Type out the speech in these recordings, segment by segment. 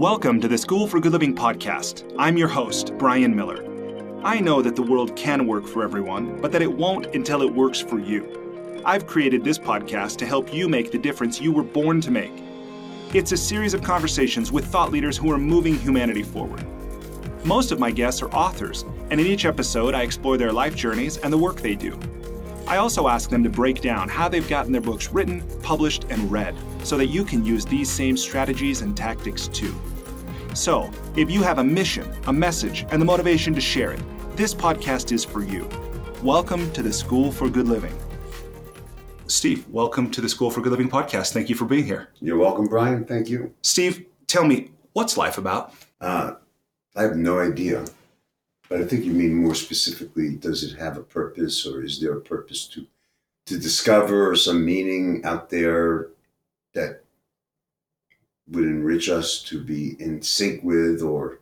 Welcome to the School for Good Living podcast. I'm your host, Bryan Miller. I know that the world can work for everyone, but that it won't until it works for you. I've created this podcast to help you make the difference you were born to make. It's a series of conversations with thought leaders who are moving humanity forward. Most of my guests are authors, and in each episode, I explore their life journeys and the work they do. I also ask them to break down how they've gotten their books written, published, and read so that you can use these same strategies and tactics too. So, if you have a mission, a message, and the motivation to share it, this podcast is for you. Welcome to the School for Good Living. Steve, welcome to the School for Good Living podcast. Thank you for being here. You're welcome, Bryan. Thank you. Steve, tell me, what's life about? Uh, I have no idea. But I think you mean more specifically, does it have a purpose or is there a purpose to to discover some meaning out there that would enrich us to be in sync with or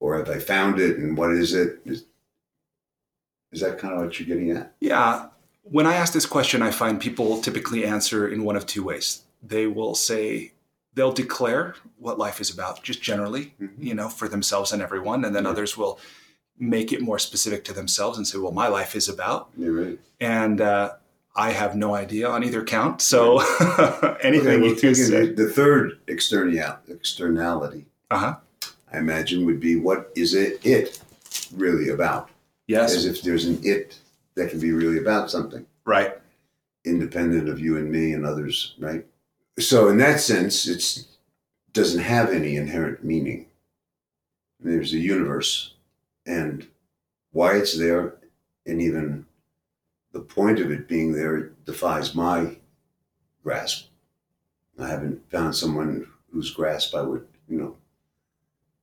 or have I found it and what is it? Is, is that kind of what you're getting at? Yeah. When I ask this question, I find people typically answer in one of two ways. They will say, they'll declare what life is about, just generally, mm-hmm. you know, for themselves and everyone. And then yeah. others will make it more specific to themselves and say, well, my life is about. You're right. And uh, I have no idea on either count. So anything okay, you The third externality, uh-huh. I imagine, would be what is it, it really about? Yes. As if there's an it that can be really about something. Right. Independent of you and me and others, right? So in that sense, it doesn't have any inherent meaning. There's a universe and why it's there and even the point of it being there defies my grasp. I haven't found someone whose grasp I would, you know,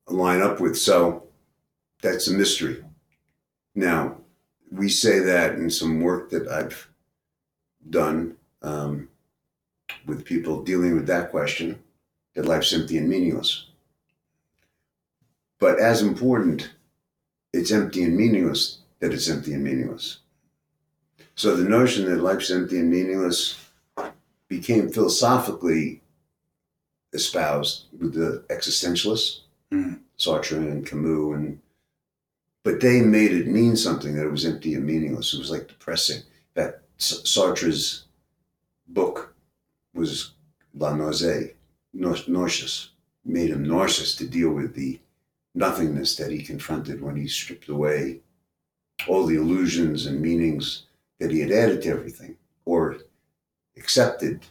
line up with. So that's a mystery. Now, we say that in some work that I've done um, with people dealing with that question that life's empty and meaningless. But as important it's empty and meaningless that it's empty and meaningless. So the notion that life's empty and meaningless became philosophically espoused with the existentialists, mm-hmm. Sartre and Camus, and but they made it mean something that it was empty and meaningless. It was like depressing. That Sartre's book was La Nausée, nauseous, made him nauseous to deal with the nothingness that he confronted when he stripped away all the illusions and meanings that he had added to everything or accepted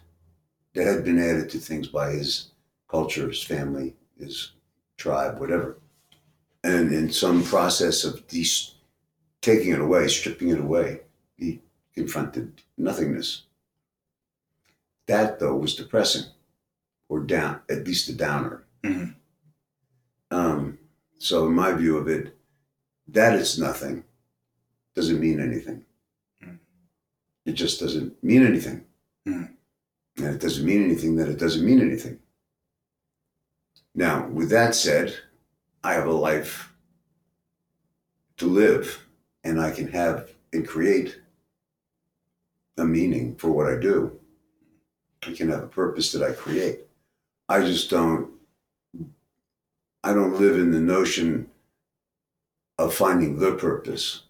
that had been added to things by his culture, his family, his tribe, whatever. And in some process of de- taking it away, stripping it away, he confronted nothingness. That, though, was depressing or down, at least a downer. Mm-hmm. Um, so, in my view of it, that it's nothing doesn't mean anything. It just doesn't mean anything. Mm. And it doesn't mean anything that it doesn't mean anything. Now, with that said, I have a life to live and I can have and create a meaning for what I do. I can have a purpose that I create. I just don't I don't live in the notion of finding the purpose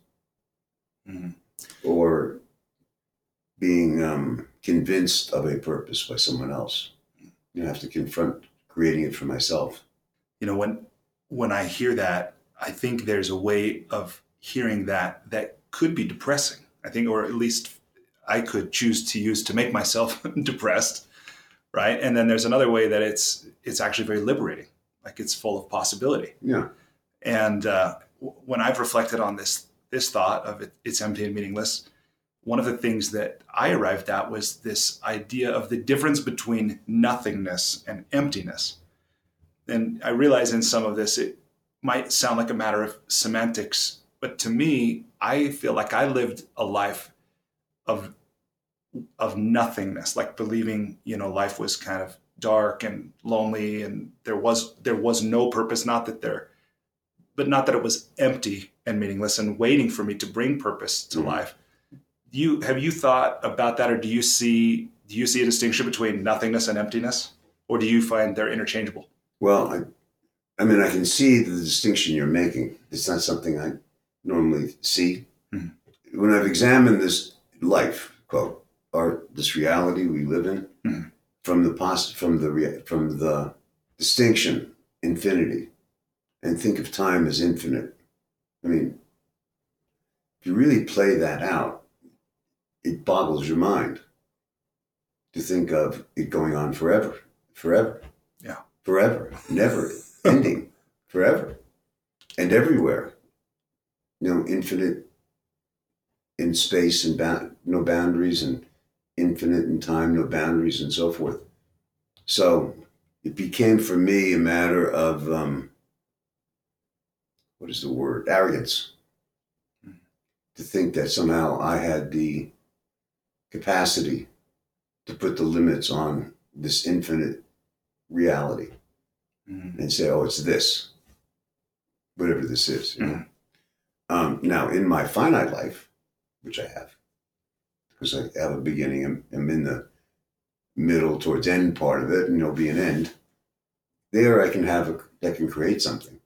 mm-hmm. or being um, convinced of a purpose by someone else. You have to confront creating it for myself. You know, when when I hear that, I think there's a way of hearing that that could be depressing. I think, or at least I could choose to use to make myself depressed, right? And then there's another way that it's it's actually very liberating like it's full of possibility. Yeah. And uh, when I've reflected on this this thought of it, it's empty and meaningless, one of the things that I arrived at was this idea of the difference between nothingness and emptiness. And I realize in some of this it might sound like a matter of semantics, but to me, I feel like I lived a life of of nothingness, like believing, you know, life was kind of dark and lonely and there was there was no purpose not that there but not that it was empty and meaningless and waiting for me to bring purpose to mm-hmm. life you have you thought about that or do you see do you see a distinction between nothingness and emptiness or do you find they're interchangeable well I mean, I can see the distinction you're making. It's not something I normally see. Mhm. When I've examined this life, quote, or this reality we live in, Mhm. from the pos- from the from the distinction infinity, and think of time as infinite. I mean, if you really play that out, it boggles your mind to think of it going on forever, forever. Yeah. Forever, never ending, forever, and everywhere. You know, infinite in space and ba- no boundaries, and infinite in time, no boundaries, and so forth. So it became for me a matter of um, what is the word? Arrogance. To think that somehow I had the capacity to put the limits on this infinite reality Mhm. and say, oh, it's this, whatever this is. You know? um, now, in my finite life, which I have, because I have a beginning, I'm, I'm in the middle towards end part of it, and there'll be an end. There, I can have a, I can create something.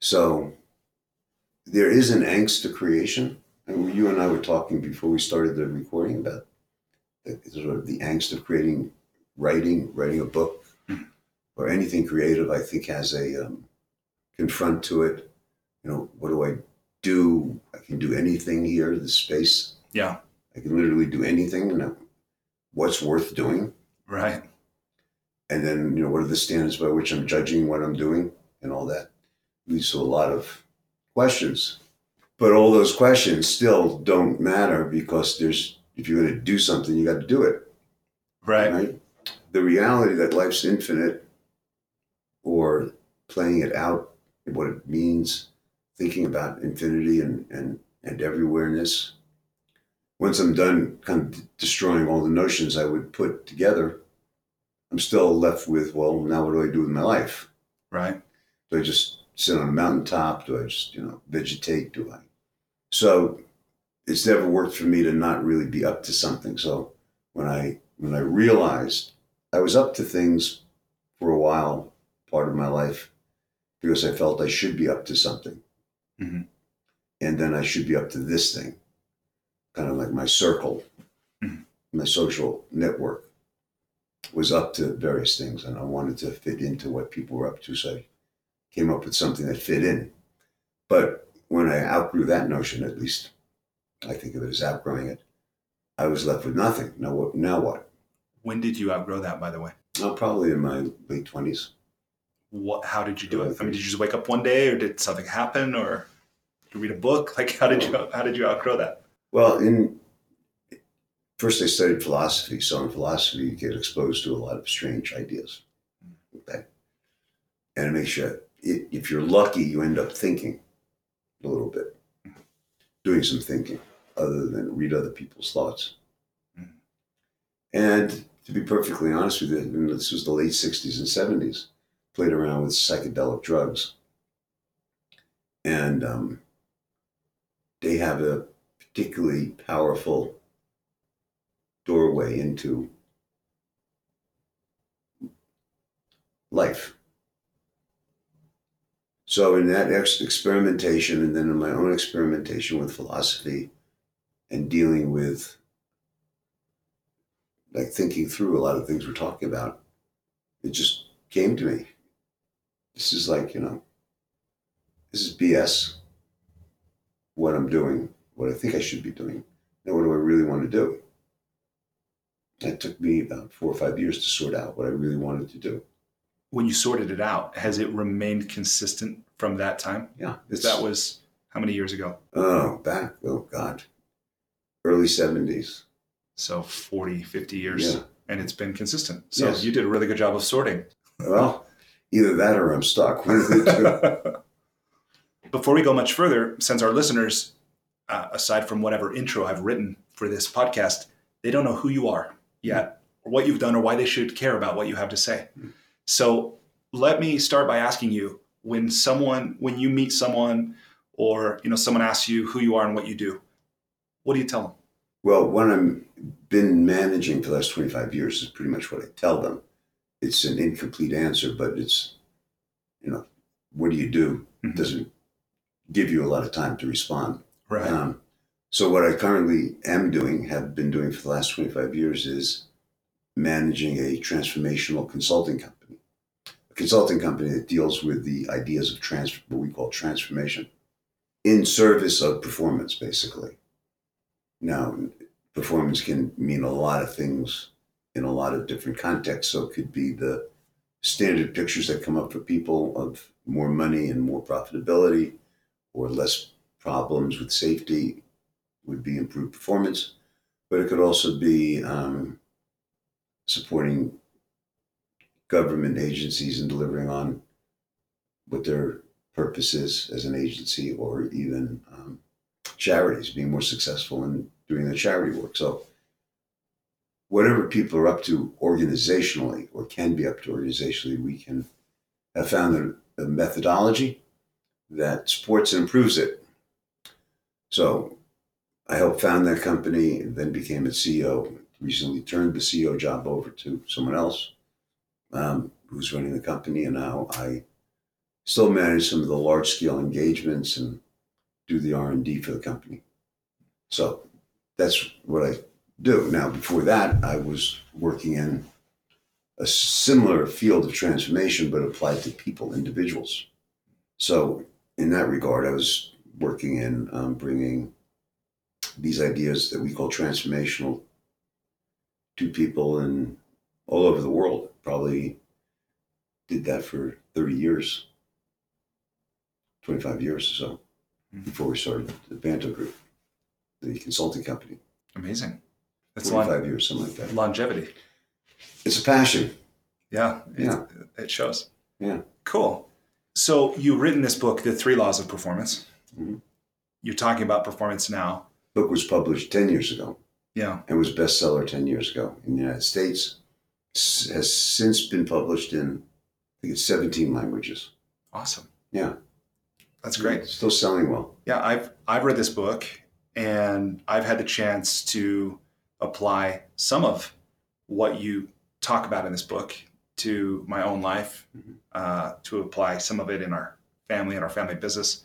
So, there is an angst to creation. And you and I were talking before we started the recording about the, sort of the angst of creating, writing, writing a book, or anything creative. I think has a um, confront to it. You know, what do I do? I can do anything here. The space. Yeah. I can literally do anything. And what's worth doing? Right. And then you know, what are the standards by which I'm judging what I'm doing and all that leads to a lot of questions. But all those questions still don't matter because there's if you're going to do something, you got to do it. Right. right? The reality that life's infinite or playing it out, what it means, thinking about infinity and, and, and everywhereness. Once I'm done kind of destroying all the notions I would put together, I'm still left with, well, now what do I do with my life? Right. Do I just sit on a mountaintop? Do I just, you know, vegetate? Do I? So it's never worked for me to not really be up to something. So when I when I realized I was up to things for a while, part of my life, because I felt I should be up to something. Mhm. And then I should be up to this thing. Kind of like my circle, Mhm. my social network was up to various things and I wanted to fit into what people were up to. So I came up with something that fit in. But when I outgrew that notion, at least I think of it as outgrowing it, I was left with nothing. Now what? Now what? When did you outgrow that, by the way? Oh, probably in my late twenties. What? How did you do it? I mean, did you just wake up one day, or did something happen, or did you read a book? Like, how did you how did you outgrow that? Well, in first I studied philosophy, so in philosophy you get exposed to a lot of strange ideas. Hmm. Okay, and it makes you, if you're lucky, you end up thinking a little bit, doing some thinking, other than read other people's thoughts. And to be perfectly honest with you, this was the late '60s and '70s. Played around with psychedelic drugs, and um, they have a particularly powerful doorway into life. So, in that ex- experimentation, and then in my own experimentation with philosophy and dealing with, like, thinking through a lot of things we're talking about, it just came to me. This is like, you know, this is BS. What I'm doing, what I think I should be doing. Now, what do I really want to do? That took me about four or five years to sort out what I really wanted to do. When you sorted it out, has it remained consistent from that time? Yeah, it's That was how many years ago? oh back oh god, early seventies. So 40, 50 years, Yeah. and it's been consistent. So Yes. you did a really good job of sorting. Well, either that or I'm stuck. Before we go much further, since our listeners, uh, aside from whatever intro I've written for this podcast, they don't know who you are yet, or what you've done, or why they should care about what you have to say. So let me start by asking you: when someone, when you meet someone, or you know someone asks you who you are and what you do, what do you tell them? Well, what I've been managing for the last 25 years is pretty much what I tell them. It's an incomplete answer, but it's you know, what do you do? Mhm. Doesn't give you a lot of time to respond. Right. Um, so what I currently am doing, have been doing for the last 25 years, is managing a transformational consulting company. Consulting company that deals with the ideas of trans, what we call transformation, in service of performance, basically. Now, performance can mean a lot of things in a lot of different contexts. So it could be the standard pictures that come up for people of more money and more profitability or less problems with safety would be improved performance. But it could also be um, supporting government agencies and delivering on what their purpose is as an agency or even um, charities being more successful in doing their charity work. So whatever people are up to organizationally or can be up to organizationally, we can have found a, a methodology that supports and improves it. So I helped found that company, then became its CEO. Recently turned the CEO job over to someone else um, who's running the company, and now I still manage some of the large scale engagements and do the R and D for the company. So that's what I do. Now, before that, I was working in a similar field of transformation, but applied to people, individuals. So, in that regard, I was working in um, bringing these ideas that we call transformational to people and all over the world. Probably did that for 30 years, 25 years or so Mhm. before we started the Vanto Group, the consulting company. Amazing. That's 45 lon- years, something like that. longevity. It's a passion. Yeah. Yeah. It shows. Yeah. Cool. So you've written this book, The Three Laws of Performance. Mhm. You're talking about performance now. book was published 10 years ago Yeah. and was bestseller 10 years ago in the United States. Has since been published in, I think it's 17 languages. Awesome. Yeah. That's great. Still selling well. Yeah, I've I've read this book and I've had the chance to apply some of what you talk about in this book to my own life, Mhm. uh, to apply some of it in our family and our family business.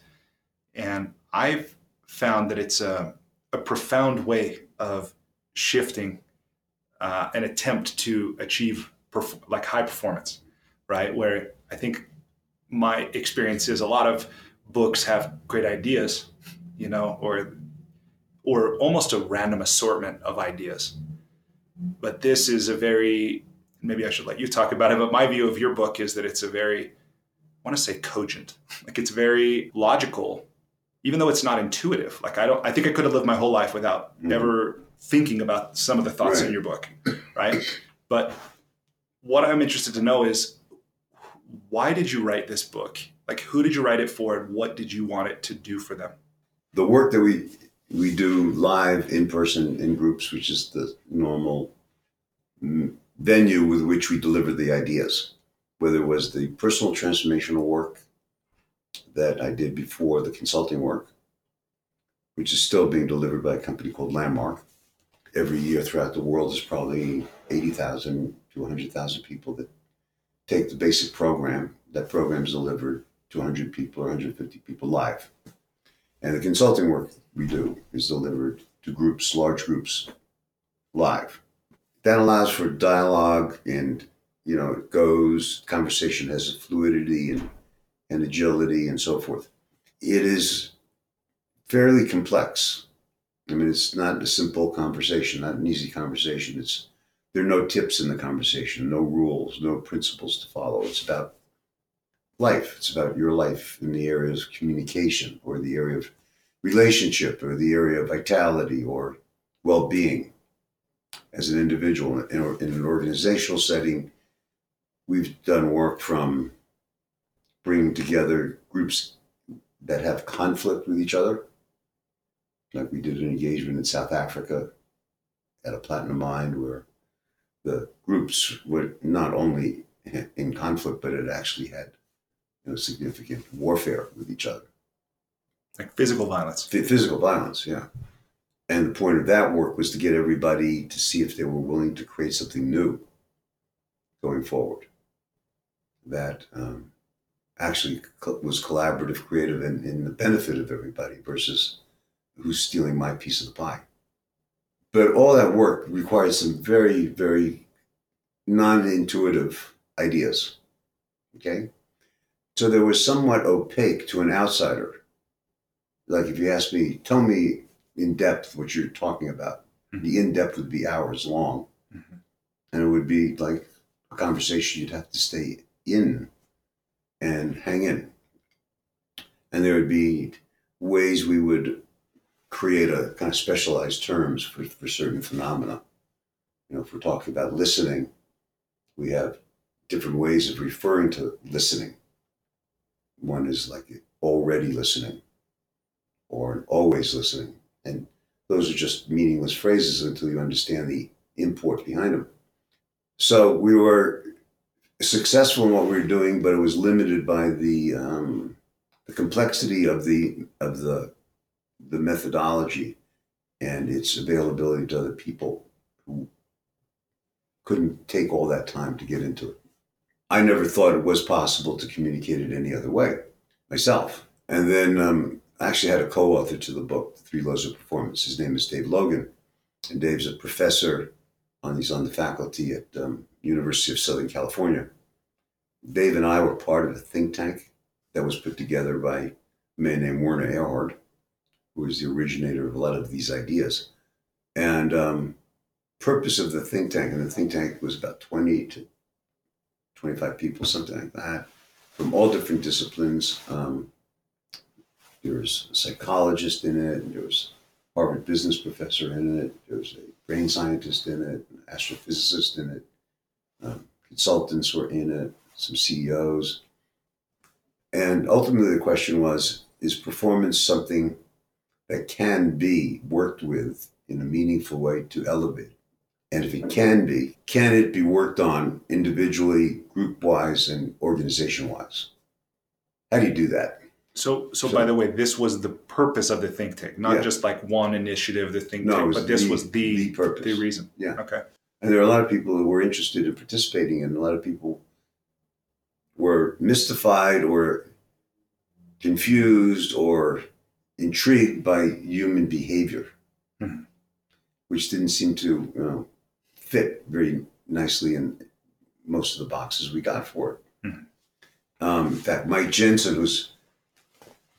And I've found that it's a, a profound way of shifting uh, an attempt to achieve perf- like high performance, right? Where I think my experience is a lot of books have great ideas, you know, or or almost a random assortment of ideas. But this is a very maybe I should let you talk about it, but my view of your book is that it's a very I want to say cogent. Like it's very logical, even though it's not intuitive. Like I don't I think I could have lived my whole life without Mhm. ever thinking about some of the thoughts in your book. Right. but what I'm interested to know is why did you write this book? Like, who did you write it for, and what did you want it to do for them? The work that we we do live in person in groups, which is the normal venue with which we deliver the ideas, whether it was the personal transformational work that I did before the consulting work, which is still being delivered by a company called Landmark. Every year throughout the world, there's probably 80,000 to 100,000 people that take the basic program. That program is delivered to 100 people or 150 people live. And the consulting work we do is delivered to groups, large groups, live. That allows for dialogue and, you know, it goes, conversation has a fluidity and, and agility and so forth. It is fairly complex. I mean, it's not a simple conversation, not an easy conversation. It's there are no tips in the conversation, no rules, no principles to follow. It's about life. It's about your life in the area of communication or the area of relationship or the area of vitality or well-being as an individual in, in an organizational setting we've done work from bringing together groups that have conflict with each other like we did an engagement in south africa at a platinum mine where the groups were not only in conflict but it actually had you know, significant warfare with each other Like physical violence. Phy- physical violence, yeah. And the point of that work was to get everybody to see if they were willing to create something new going forward that um, actually co- was collaborative, creative, and in the benefit of everybody versus who's stealing my piece of the pie. But all that work required some very, very non intuitive ideas. Okay? So they were somewhat opaque to an outsider. Like if you ask me, tell me in depth what you're talking about, Mhm. the in depth would be hours long. Mhm. And it would be like a conversation you'd have to stay in and hang in. And there would be ways we would create a kind of specialized terms for, for certain phenomena. You know, if we're talking about listening, we have different ways of referring to listening. One is like already listening or always listening. And those are just meaningless phrases until you understand the import behind them. So we were successful in what we were doing, but it was limited by the um, the complexity of the of the the methodology and its availability to other people who couldn't take all that time to get into it. I never thought it was possible to communicate it any other way myself. And then um, I actually had a co-author to the book, The Three Laws of Performance. His name is Dave Logan, and Dave's a professor on he's on the faculty at um, University of Southern California. Dave and I were part of a think tank that was put together by a man named Werner Erhard, who was the originator of a lot of these ideas. And um, purpose of the think tank, and the think tank was about 20 to 25 people, something like that, from all different disciplines. Um, there was a psychologist in it, there was a Harvard business professor in it, there was a brain scientist in it, an astrophysicist in it, um, consultants were in it, some CEOs. And ultimately, the question was is performance something that can be worked with in a meaningful way to elevate? And if it can be, can it be worked on individually, group wise, and organization wise? How do you do that? So, so, So- by the way, this was the purpose of the think tank, not Yeah. just like one initiative, the think No, tank, but this the- was the the purpose. the reason. Yeah. Okay. And there are a lot of people who were interested in participating, and a lot of people were mystified or confused or intrigued by human behavior, Mhm. which didn't seem to you know, fit very nicely in most of the boxes we got for it. Mhm. Um, in fact, Mike Jensen, who's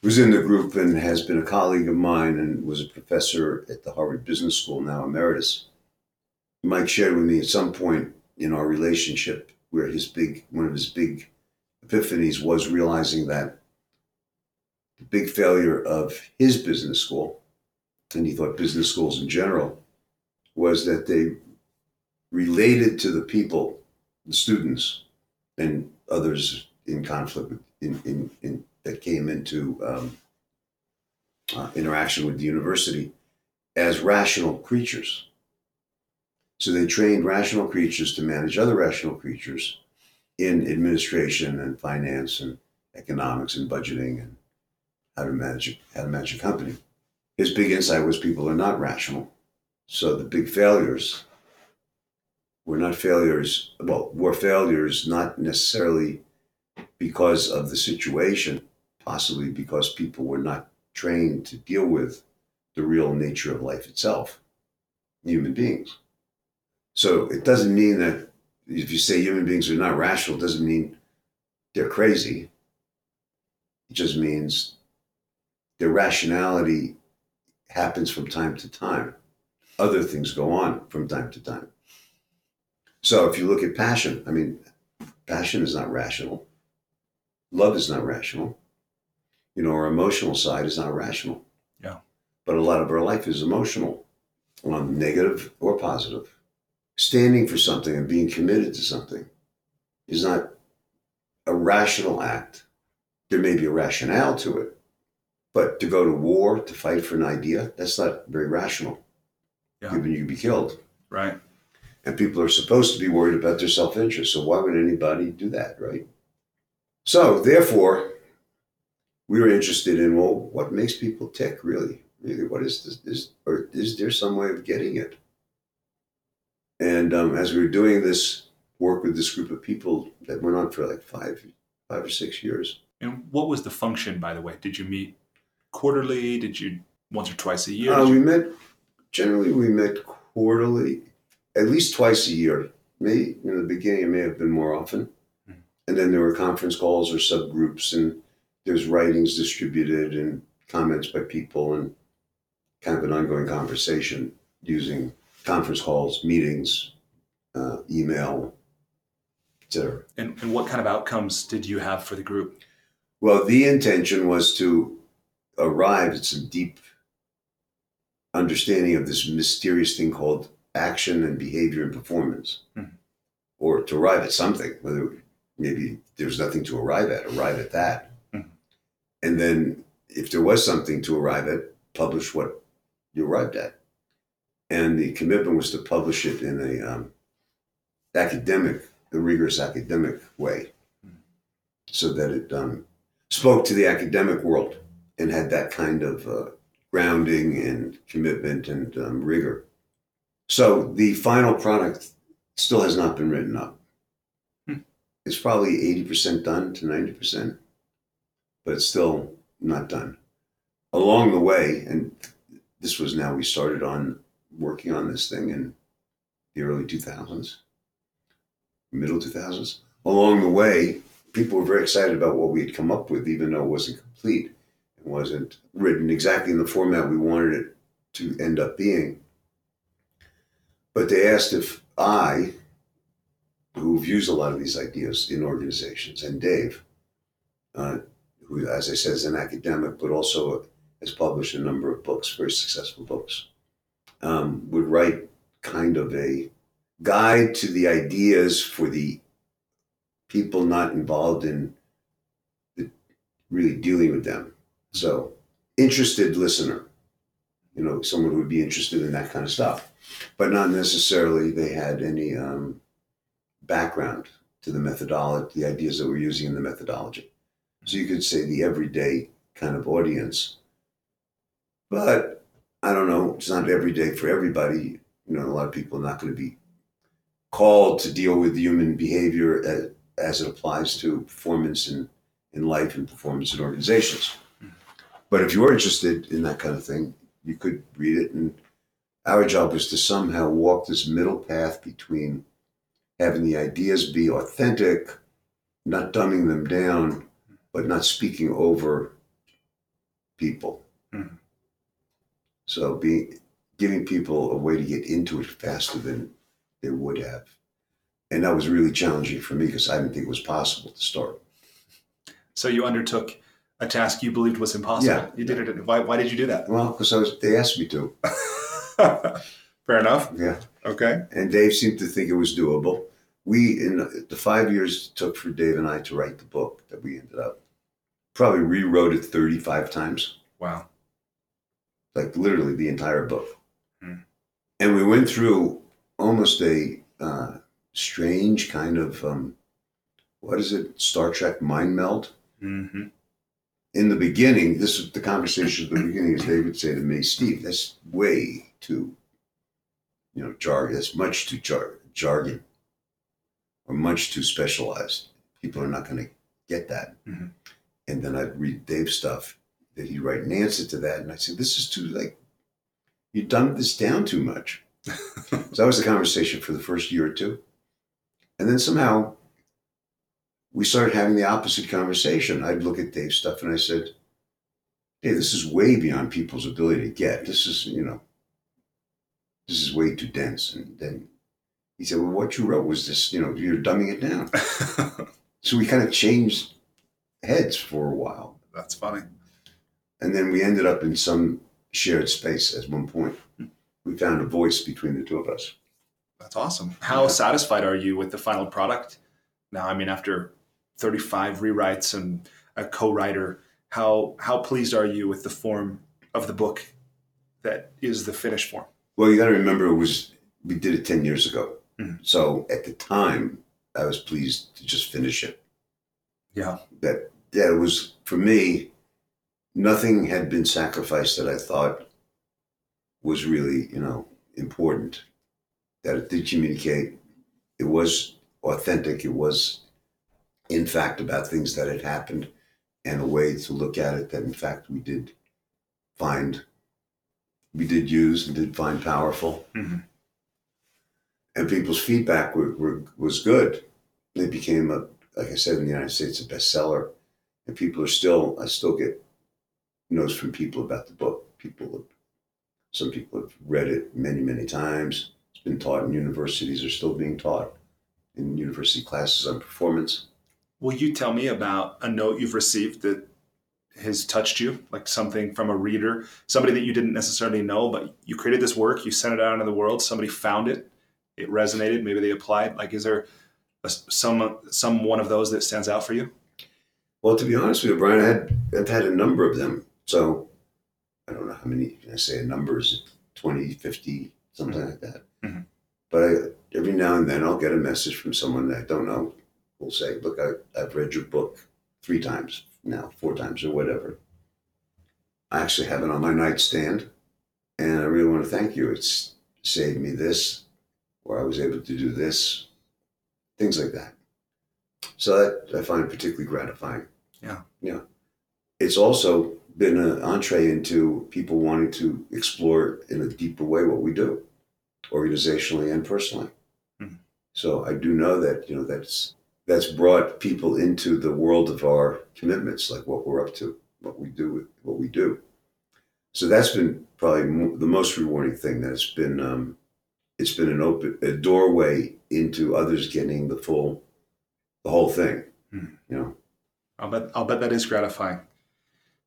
who's in the group and has been a colleague of mine and was a professor at the Harvard Business School, now emeritus. Mike shared with me at some point in our relationship where his big one of his big epiphanies was realizing that the big failure of his business school, and he thought business schools in general, was that they related to the people, the students, and others in conflict in, in, in that came into um, uh, interaction with the university as rational creatures. So they trained rational creatures to manage other rational creatures in administration and finance and economics and budgeting and how to manage how to manage a company. His big insight was people are not rational. So the big failures were not failures, well, were failures not necessarily because of the situation, possibly because people were not trained to deal with the real nature of life itself, human beings. So it doesn't mean that if you say human beings are not rational, it doesn't mean they're crazy. It just means their rationality happens from time to time. Other things go on from time to time. So if you look at passion, I mean, passion is not rational. Love is not rational. You know, our emotional side is not rational. Yeah. But a lot of our life is emotional, on negative or positive. Standing for something and being committed to something is not a rational act. There may be a rationale to it, but to go to war, to fight for an idea, that's not very rational. Yeah. Given you'd be killed. Right. And people are supposed to be worried about their self interest. So why would anybody do that, right? So therefore, we were interested in well, what makes people tick really? Really, what is this? Is or is there some way of getting it? And um, as we were doing this work with this group of people that went on for like five, five or six years, And what was the function, by the way? Did you meet quarterly? Did you once or twice a year? Uh, we met generally. We met quarterly, at least twice a year. Maybe in the beginning, it may have been more often. Mhm. And then there were conference calls or subgroups, and there's writings distributed and comments by people, and kind of an ongoing conversation using conference calls, meetings, uh, email, etc. and, and what kind of outcomes did you have for the group? Well, the intention was to arrive at some deep understanding of this mysterious thing called action and behavior and performance, Mhm. or to arrive at something. Whether maybe there's nothing to arrive at, arrive at that, Mhm. and then if there was something to arrive at, publish what you arrived at. And the commitment was to publish it in a um, academic, a rigorous academic way, so that it um, spoke to the academic world and had that kind of uh, grounding and commitment and um, rigor. So the final product still has not been written up. Hmm. It's probably 80% done to 90%, but it's still not done. Along the way, and this was now we started on working on this thing in the early 2000s, middle 2000s. Along the way, people were very excited about what we had come up with, even though it wasn't complete. Wasn't written exactly in the format we wanted it to end up being. But they asked if I, who've used a lot of these ideas in organizations, and Dave, uh, who, as I said, is an academic, but also has published a number of books, very successful books, um, would write kind of a guide to the ideas for the people not involved in the, really dealing with them. So, interested listener, you know, someone who would be interested in that kind of stuff, but not necessarily they had any um, background to the methodology, the ideas that we're using in the methodology. So you could say the everyday kind of audience. But I don't know, it's not every day for everybody. You know, a lot of people are not going to be called to deal with human behavior as, as it applies to performance in, in life and performance in organizations. But if you're interested in that kind of thing, you could read it. And our job was to somehow walk this middle path between having the ideas be authentic, not dumbing them down, but not speaking over people. Mhm. So being giving people a way to get into it faster than they would have. And that was really challenging for me because I didn't think it was possible to start. So you undertook a task you believed was impossible. Yeah. You did it. Why, why did you do that? Well, because they asked me to. Fair enough. Yeah. Okay. And Dave seemed to think it was doable. We in the five years it took for Dave and I to write the book that we ended up probably rewrote it 35 times. Wow. like literally the entire book. Hmm. And we went through almost a uh, strange kind of um, what is it, Star Trek mind meld. hmm In the beginning, this is the conversation at the beginning, is they would say to me, Steve, that's way too, you know, jargon. That's much too jar- jargon or much too specialized. People are not going to get that. Mhm. And then I'd read Dave's stuff that he'd write an answer to that. And I said, this is too, like, you dumbed this down too much. so that was the conversation for the first year or two. And then somehow we started having the opposite conversation. I'd look at Dave's stuff and I said, hey, this is way beyond people's ability to get. This is, you know, this is way too dense. And then he said, well, what you wrote was this, you know, you're dumbing it down. So we kind of changed heads for a while. That's funny. And then we ended up in some shared space at one point. We found a voice between the two of us. That's awesome. How Yeah. satisfied are you with the final product? Now, I mean, after 35 rewrites and a co-writer, how how pleased are you with the form of the book that is the finished form? Well, you got to remember, it was we did it ten years ago. Mhm. So at the time, I was pleased to just finish it. Yeah. That that it was for me. Nothing had been sacrificed that I thought was really, you know, important. That it did communicate. It was authentic. It was, in fact, about things that had happened and a way to look at it that in fact we did find we did use and did find powerful. Mhm. and people's feedback were, were, was good. It became a like i said in the united states a bestseller. And people are still i still get notes from people about the book. People have, some people have read it many many times. It's been taught in universities. Are still being taught in university classes on performance Will you tell me about a note you've received that has touched you, like something from a reader, somebody that you didn't necessarily know, but you created this work, you sent it out into the world, somebody found it, it resonated, maybe they applied. Like, is there a, some some one of those that stands out for you? Well, to be honest with you, Bryan, I had, I've had a number of them. So I don't know how many, I say a number is 20, 50, something like that. Mhm. But I, every now and then I'll get a message from someone that I don't know. Will say, look, I, I've read your book three times now, four times or whatever. I actually have it on my nightstand and I really want to thank you. It's saved me this, or I was able to do this, things like that. So that I find it particularly gratifying. Yeah. Yeah. It's also been an entree into people wanting to explore in a deeper way what we do, organizationally and personally. Mhm. So I do know that, you know, that's that's brought people into the world of our commitments, like what we're up to, what we do, what we do. So that's been probably mo- the most rewarding thing. That it's been um, it's been an open a doorway into others getting the full the whole thing. Mhm. You know, I'll bet I'll bet that is gratifying.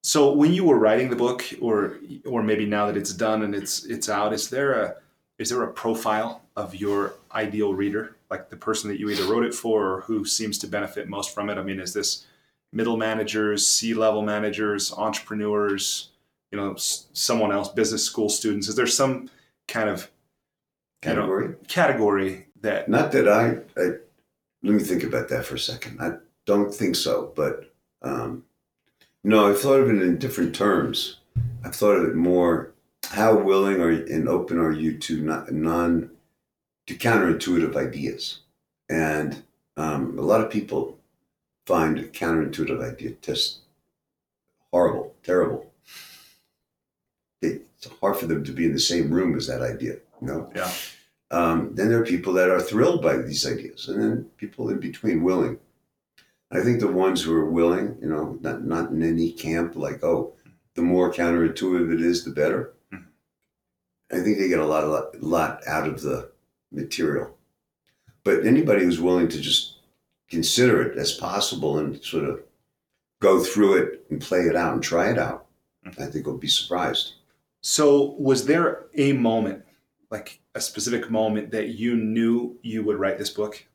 So when you were writing the book, or or maybe now that it's done and it's it's out, is there a is there a profile of your ideal reader, like the person that you either wrote it for or who seems to benefit most from it? I mean, is this middle managers, C level managers, entrepreneurs, you know, s- someone else, business school students? Is there some kind of you know, category. category that Not that I, I. Let me think about that for a second. I don't think so, but um, no, I've thought of it in different terms. I've thought of it more. How willing are and open are you to not, non to counterintuitive ideas? And um, a lot of people find a counterintuitive idea just horrible, terrible. It's hard for them to be in the same room as that idea. You know. yeah Um, then there are people that are thrilled by these ideas, and then people in between willing. I think the ones who are willing, you know, not not in any camp like, oh, the more counterintuitive it is, the better. Mhm. I think they get a lot, a lot, lot out of the material. But anybody who's willing to just consider it as possible and sort of go through it and play it out and try it out, Mhm. I think will be surprised. So, was there a moment, like a specific moment, that you knew you would write this book?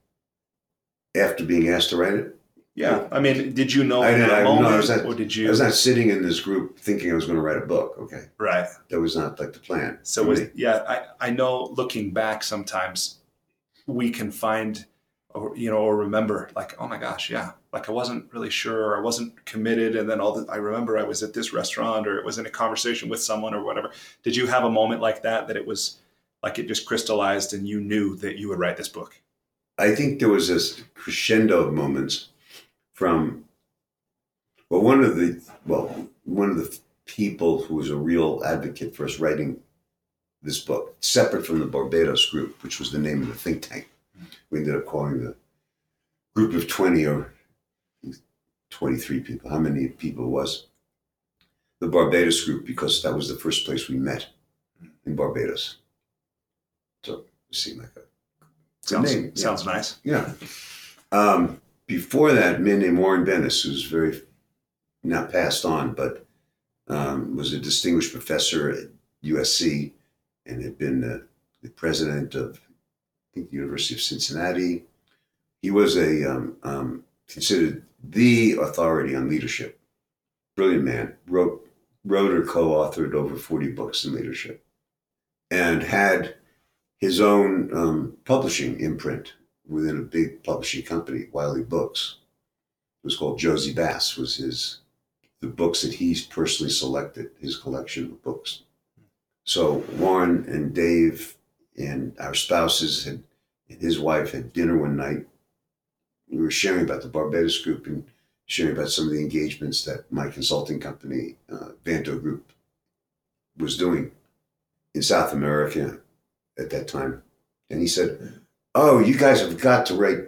After being asked to write it, Yeah, I mean, did you know I in that I- no, I was not- or did I was not sitting in this group thinking I was going to write a book. Okay. right. that was not like the plan. So was yeah. I I know looking back, sometimes we can find, or you know, or remember, like, oh my gosh, yeah, like I wasn't really sure, I wasn't committed, and then all the, I remember I was at this restaurant, or it was in a conversation with someone, or whatever. Did you have a moment like that that it was like it just crystallized, and you knew that you would write this book? I think there was this crescendo of moments from well, one of the well, one of the people who was a real advocate for us writing this book, separate from the Barbados group, which was the name of the think tank. We ended up calling the group of twenty or twenty-three people. How many people it was? The Barbados group, because that was the first place we met in Barbados. So it seemed like a Sounds name, yeah. sounds nice. Yeah. Um, before that, a man named Warren Bennis, who's very not passed on, but um, was a distinguished professor at USC and had been the, the president of, I think, the University of Cincinnati. He was a um, um, considered the authority on leadership. Brilliant man. Wrote, wrote or co-authored over forty books in leadership, and had his own um, publishing imprint within a big publishing company, Wiley Books. It was called Jossey-Bass. Was his the books that he's personally selected, his collection of books. So Warren and Dave and our spouses had, and his wife had dinner one night. We were sharing about the Barbados group, and sharing about some of the engagements that my consulting company, uh, Vanto Group, was doing in South America at that time. And he said, Oh, you guys have got to write,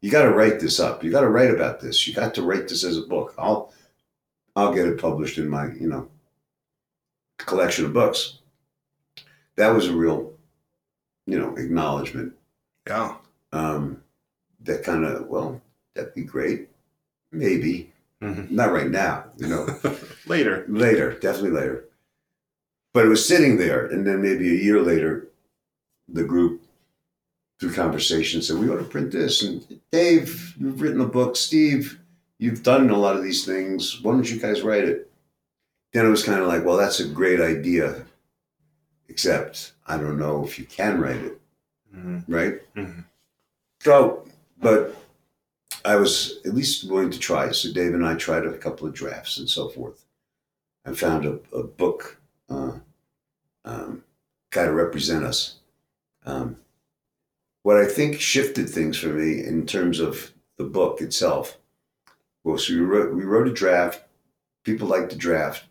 you got to write this up. You got to write about this. You got to write this as a book. I'll, I'll get it published in my, you know, collection of books. That was a real, you know, acknowledgement. Yeah. Um, that kind of, well, that'd be great. Maybe. Mhm. Not right now, you know. Later. later, definitely later. But it was sitting there, and then maybe a year later, the group, through conversation, said, We ought to print this. And Dave, you've written a book. Steve, you've done a lot of these things. Why don't you guys write it? Then it was kind of like, Well, that's a great idea, except I don't know if you can write it, Mhm. right? Mhm. So, but I was at least willing to try. So Dave and I tried a couple of drafts and so forth. I found a, a book, uh, um, kind of represent us. Um, what I think shifted things for me in terms of the book itself was we wrote, we wrote a draft. People like the draft.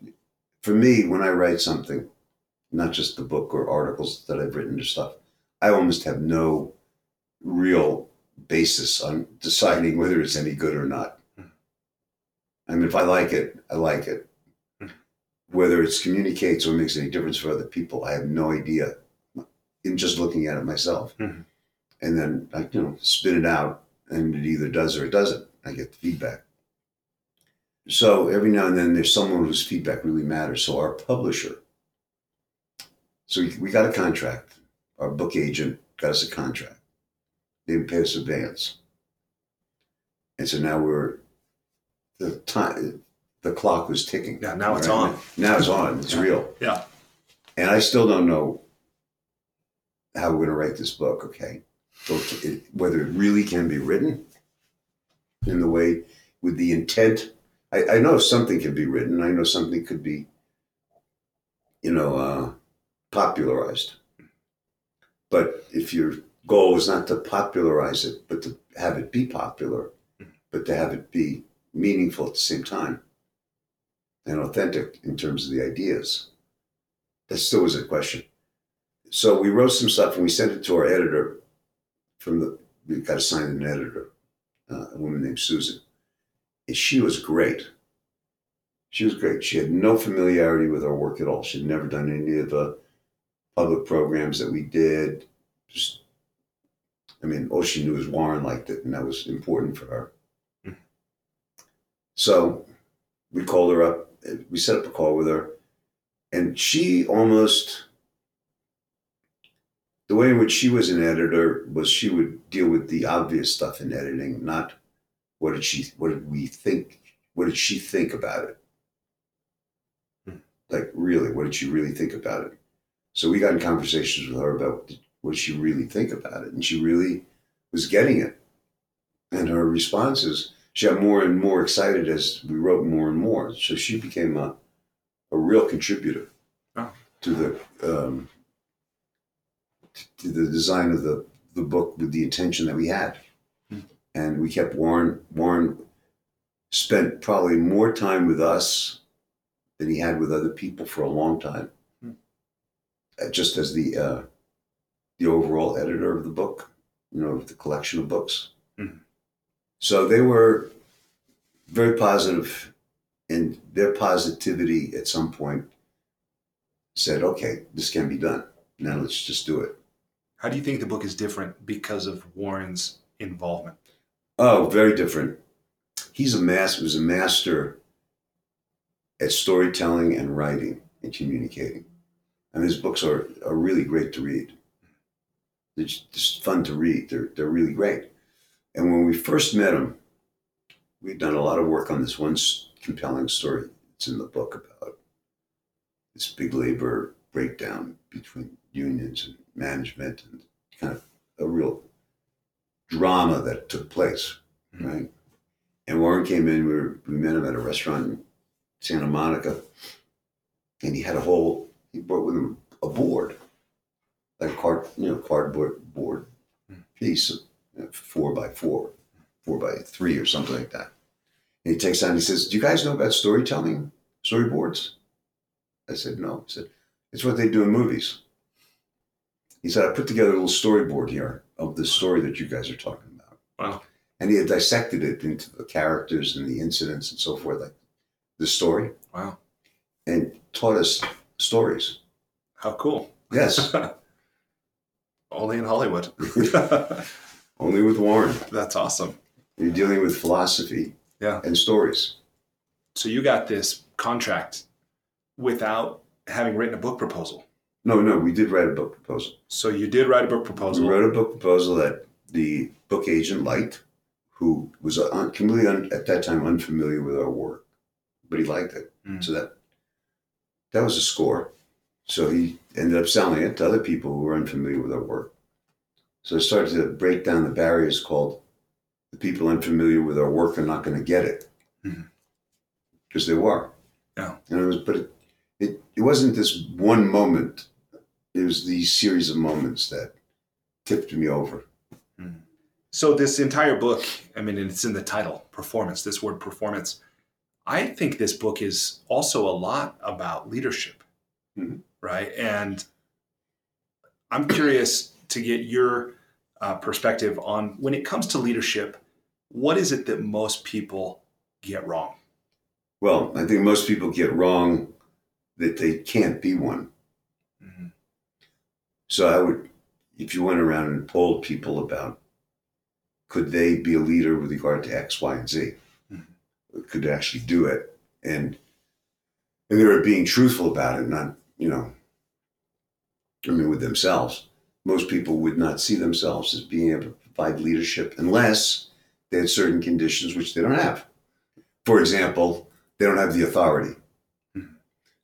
For me, when I write something, not just the book or articles that I've written or stuff, I almost have no real basis on deciding whether it's any good or not. I mean, if I like it, I like it. Whether it communicates or makes any difference for other people, I have no idea. In just looking at it myself, Mhm. And then I, you know, spit it out, and it either does or it doesn't. I get the feedback. So every now and then, there's someone whose feedback really matters. So our publisher. So we, we got a contract. Our book agent got us a contract. They didn't pay us advance. And so now we're the time the clock was ticking. Yeah, now it's on. Now it's on. It's Yeah. real. Yeah. And I still don't know how we're going to write this book. Okay, it, whether it really can be written in the way with the intent. I, I know something can be written. I know something could be, you know, uh, popularized. But if your goal is not to popularize it, but to have it be popular, but to have it be meaningful at the same time and authentic in terms of the ideas, that still was a question. So we wrote some stuff and we sent it to our editor. From the we got assigned an editor, uh, a woman named Susan, and she was great. She was great. She had no familiarity with our work at all. She'd never done any of the public programs that we did. Just, I mean, all she knew was Warren liked it, and that was important for her. Mhm. So we called her up. We set up a call with her, and she almost the way in which she was an editor was she would deal with the obvious stuff in editing, not what did she what did we think what did she think about it? Hmm. Like really, what did she really think about it? So we got in conversations with her about what she really think about it, and she really was getting it. And her responses, she got more and more excited as we wrote more and more. So she became a a real contributor Oh. to the um, to the design of the, the book with the intention that we had. Hmm. And we kept Warren, Warren spent probably more time with us than he had with other people for a long time. Hmm. Uh, Just as the, uh, the overall editor of the book, you know, of the collection of books. Hmm. So they were very positive and their positivity at some point said, okay, this can be done. Now let's just do it. How do you think the book is different because of Warren's involvement? Oh, very different. He's a master was a master at storytelling and writing and communicating. And his books are, are really great to read. They're just, just fun to read. They're they're really great. And when we first met him, we'd done a lot of work on this one compelling story. It's in the book about this big labor breakdown between unions and management and kind of a real drama that took place, Mhm. right? And Warren came in. We, were, we met him at a restaurant in Santa Monica, and he had a whole. He brought with him a board, like a card, you know, cardboard board Mhm. piece, of, you know, four by four, four by three, or something like that. And he takes on, he says, Do you guys know about storytelling, storyboards? I said, No. He said, It's what they do in movies. He said, I put together a little storyboard here of the story that you guys are talking about. Wow. And he had dissected it into the characters and the incidents and so forth, like the story, Wow. and taught us stories. How cool. Yes, Only in Hollywood. only with Warren. That's awesome. You're dealing with philosophy Yeah. and stories. So you got this contract without having written a book proposal. No, no, we did write a book proposal. So you did write a book proposal. We wrote a book proposal that the book agent liked, who was completely un- at that time unfamiliar with our work, but he liked it. Mm. So that that was a score. So he ended up selling it to other people who were unfamiliar with our work. So it started to break down the barriers called the people unfamiliar with our work are not going to get it because they were. Yeah. And it was, but it, it it wasn't this one moment. It was these series of moments that tipped me over. So this entire book, I mean, it's in the title, performance. This word performance. I think this book is also a lot about leadership, Mhm. right? And I'm curious to get your uh, perspective on when it comes to leadership. What is it that most people get wrong? Well, I think most people get wrong that they can't be one. So I would, if you went around and polled people about could they be a leader with regard to X, Y, and Z, Mhm. could they actually do it, and and they were being truthful about it, not you know, I mean, with themselves. Most people would not see themselves as being able to provide leadership unless they had certain conditions which they don't have. For example, they don't have the authority. Mhm.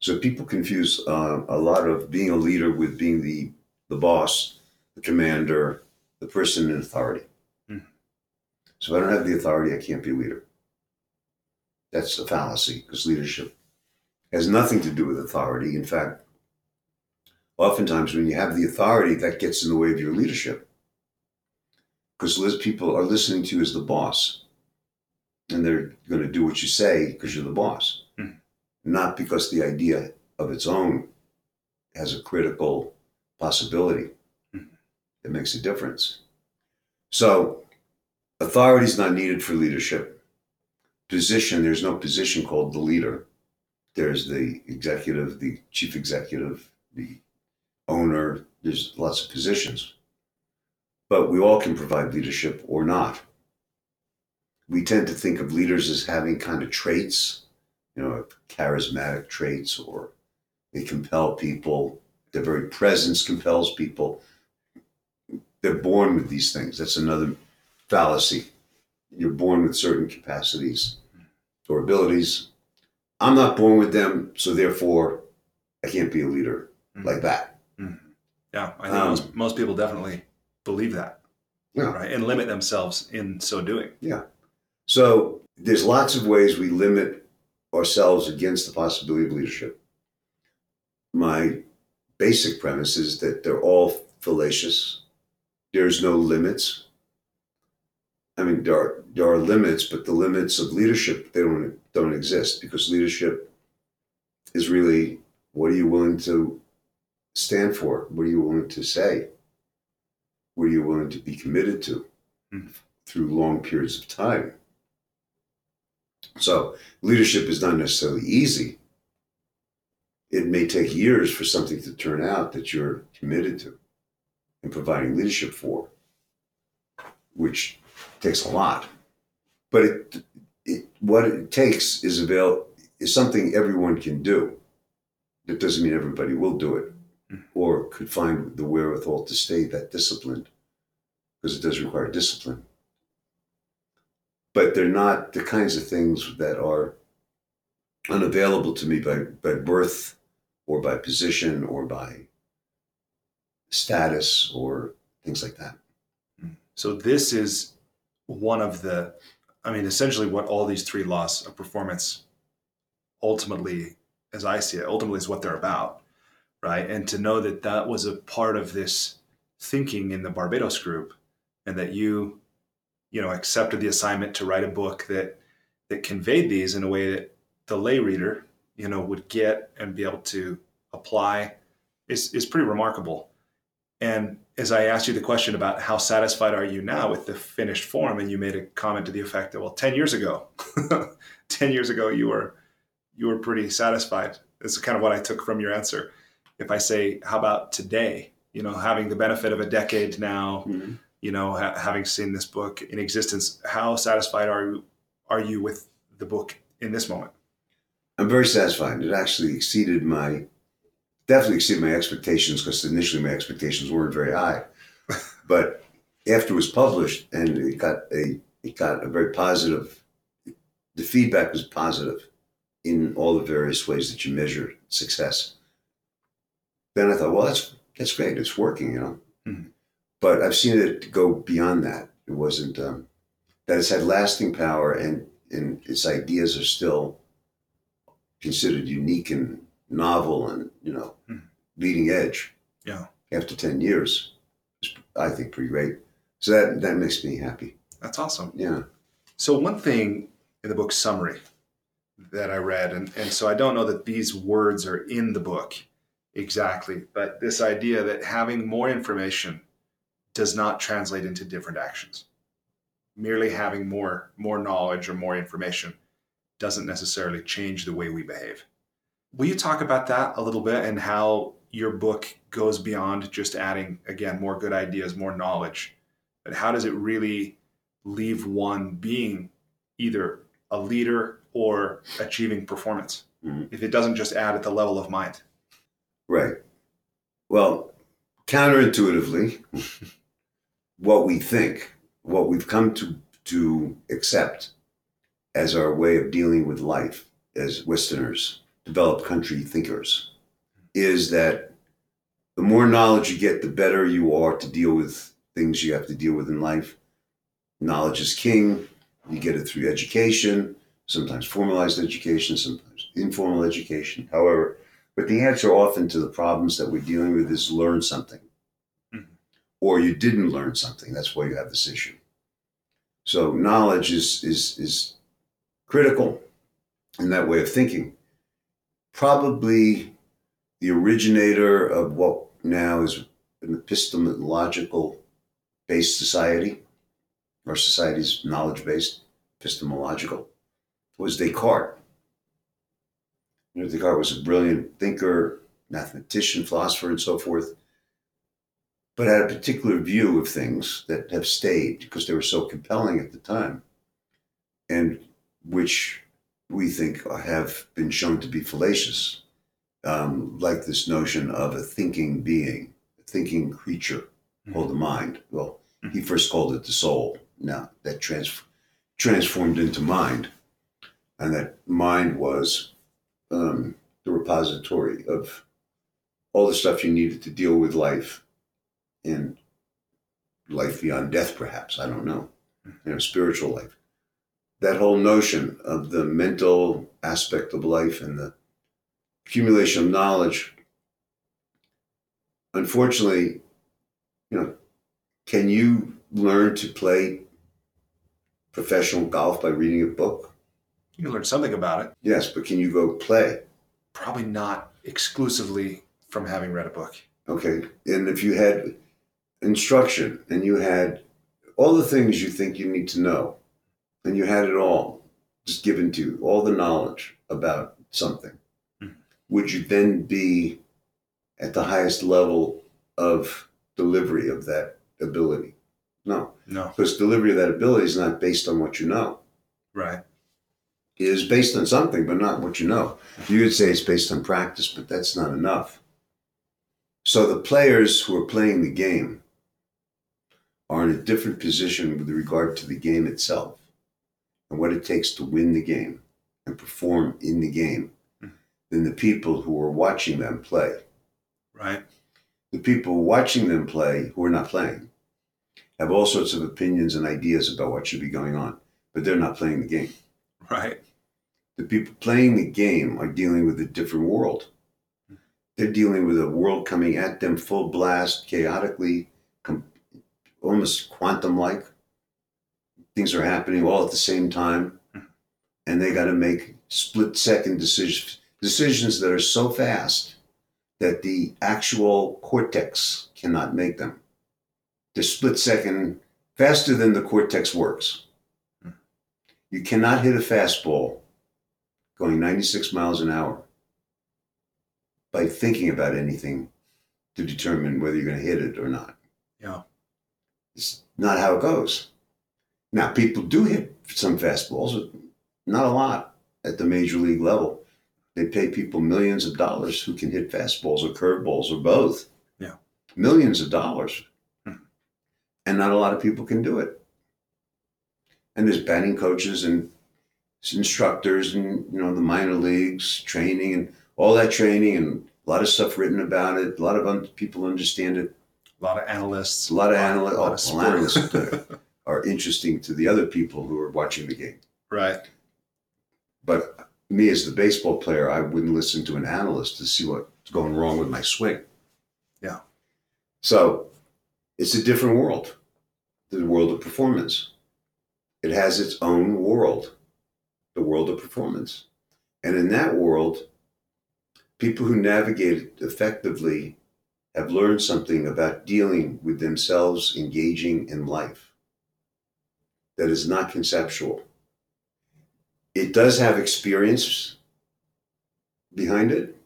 So people confuse uh, a lot of being a leader with being the the boss, the commander, the person in authority. Mhm. So if I don't have the authority, I can't be a leader. That's a fallacy because leadership has nothing to do with authority. In fact, oftentimes when you have the authority, that gets in the way of your leadership because people are listening to you as the boss and they're going to do what you say because you're the boss, Mhm. not because the idea of its own has a critical possibility It makes a difference. So, authority is not needed for leadership. Position, there's no position called the leader. There's the executive, the chief executive, the owner. There's lots of positions. But we all can provide leadership or not we tend to think of leaders as having kind of traits, you know, charismatic traits, or they compel people. Their very presence compels people. They're born with these things. That's another fallacy. You're born with certain capacities or abilities. I'm not born with them, so therefore I can't be a leader Mhm. like that. Yeah, I think Um, most, most people definitely believe that, Yeah. right? And limit themselves in so doing. Yeah. So there's lots of ways we limit ourselves against the possibility of leadership. My basic premise is that they're all fallacious. There's no limits. I mean, there are, there are limits, but the limits of leadership they don't don't exist because leadership is really what are you willing to stand for? What are you willing to say? What are you willing to be committed to Mhm. through long periods of time? So leadership is not necessarily easy. It may take years for something to turn out that you're committed to and providing leadership for, which takes a lot. But it, it what it takes is avail is something everyone can do. That doesn't mean everybody will do it or could find the wherewithal to stay that disciplined because it does require discipline but they're not the kinds of things that are unavailable to me by, by birth or by position or by status or things like that. So this is one of the, I mean, essentially what all these three laws of performance ultimately, as I see it, ultimately is what they're about, right? And to know that that was a part of this thinking in the Barbados group, and that you, you know, accepted the assignment to write a book that that conveyed these in a way that the lay reader, you know, would get and be able to apply is is pretty remarkable. And as I asked you the question about how satisfied are you now with the finished form, and you made a comment to the effect that, well, 10 years ago, 10 years ago, you were you were pretty satisfied. This is kind of what I took from your answer. If I say, how about today? You know, having the benefit of a decade now, mm-hmm. you know, ha- having seen this book in existence, how satisfied are you are you with the book in this moment? I'm very satisfied. It actually exceeded my definitely exceeded my expectations because initially my expectations weren't very high. but after it was published and it got a it got a very positive the feedback was positive in all the various ways that you measure success. Then I thought, well, that's that's great. It's working, you know. Mm-hmm. But I've seen it go beyond that. It wasn't um, that it's had lasting power and and its ideas are still considered unique and novel and you know mm-hmm. leading edge. Yeah. After ten years, I think pretty great. So that that makes me happy. That's awesome. Yeah. So one thing in the book summary that I read, and, and so I don't know that these words are in the book exactly, but this idea that having more information does not translate into different actions. Merely having more more knowledge or more information doesn't necessarily change the way we behave. Will you talk about that a little bit and how your book goes beyond just adding again more good ideas, more knowledge, but how does it really leave one being either a leader or achieving performance mm-hmm. if it doesn't just add at the level of mind. Right. Well, counterintuitively, what we think, what we've come to, to accept as our way of dealing with life as Westerners, developed country thinkers, is that the more knowledge you get, the better you are to deal with things you have to deal with in life. Knowledge is king. You get it through education, sometimes formalized education, sometimes informal education. However, but the answer often to the problems that we're dealing with is learn something. Mm-hmm. Or you didn't learn something. That's why you have this issue. So knowledge is is is critical in that way of thinking. Probably the originator of what now is an epistemological based society our society's knowledge based, epistemological, was Descartes. Descartes was a brilliant thinker, mathematician, philosopher, and so forth, but had a particular view of things that have stayed because they were so compelling at the time, and which we think have been shown to be fallacious, um, like this notion of a thinking being, a thinking creature mm-hmm. called the mind. Well, he mm-hmm. first called it the soul now that trans- transformed into mind, and that mind was um, the repository of all the stuff you needed to deal with life and life beyond death, perhaps. I don't know. You know, spiritual life. That whole notion of the mental aspect of life and the accumulation of knowledge. Unfortunately, you know, can you learn to play professional golf by reading a book? You can learn something about it. Yes, but can you go play? Probably not exclusively from having read a book. Okay. And if you had instruction and you had all the things you think you need to know, and you had it all just given to you, all the knowledge about something, mm-hmm. would you then be at the highest level of delivery of that ability? No. No. Because delivery of that ability is not based on what you know. Right. It is based on something, but not what you know. You would say it's based on practice, but that's not enough. So the players who are playing the game are in a different position with regard to the game itself and what it takes to win the game and perform in the game mm-hmm. than the people who are watching them play. Right. The people watching them play who are not playing have all sorts of opinions and ideas about what should be going on, but they're not playing the game. Right. The people playing the game are dealing with a different world. They're dealing with a world coming at them full blast, chaotically, com- almost quantum like. Things are happening all at the same time. Mm-hmm. and they got to make split second decisions decisions that are so fast that the actual cortex cannot make them. The split second faster than the cortex works. Mm-hmm. You cannot hit a fastball going 96 miles an hour by thinking about anything to determine whether you're going to hit it or not. Yeah. It's not how it goes. Now, people do hit some fastballs, but not a lot at the major league level. They pay people millions of dollars who can hit fastballs or curveballs or both. Yeah. Millions of dollars. Hmm. And not a lot of people can do it. And there's batting coaches and instructors and you know the minor leagues training and all that training and a lot of stuff written about it. A lot of un- people understand it. A lot of analysts. A lot of A analysts, lot oh, of analysts sports. are interesting to the other people who are watching the game. right. But me as the baseball player, I wouldn't listen to an analyst to see what's going wrong with my swing. Yeah. So it's a different world, the world of performance. It has its own world, the world of performance. And in that world, people who navigate it effectively have learned something about dealing with themselves engaging in life that is not conceptual it does have experience behind it,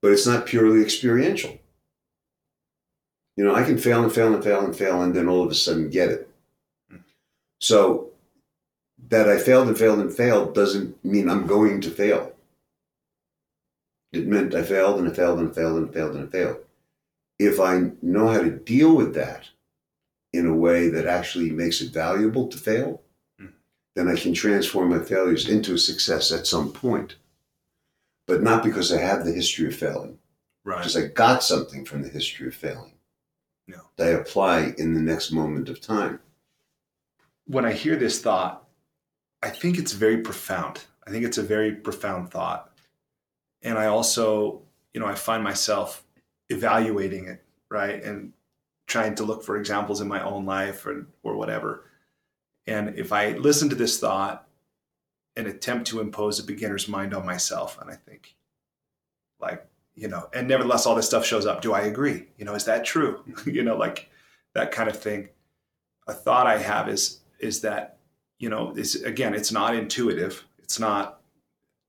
but it's not purely experiential. You know, I can fail and fail and fail and fail and then all of a sudden get it. So that I failed and failed and failed doesn't mean I'm going to fail. It meant I failed and I failed and I failed and I failed and I failed. If I know how to deal with that in a way that actually makes it valuable to fail, hmm. then I can transform my failures into a success at some point. But not because I have the history of failing, Right. because I got something from the history of failing No. that I apply in the next moment of time. when I hear this thought, I think it's very profound. I think it's a very profound thought. And I also, you know, I find myself evaluating it, right? And trying to look for examples in my own life or, or whatever. And if I listen to this thought and attempt to impose a beginner's mind on myself, and I think, like, you know, and nevertheless, all this stuff shows up. Do I agree? You know, is that true? you know, like that kind of thing. A thought I have is is that you know this again it's not intuitive it's not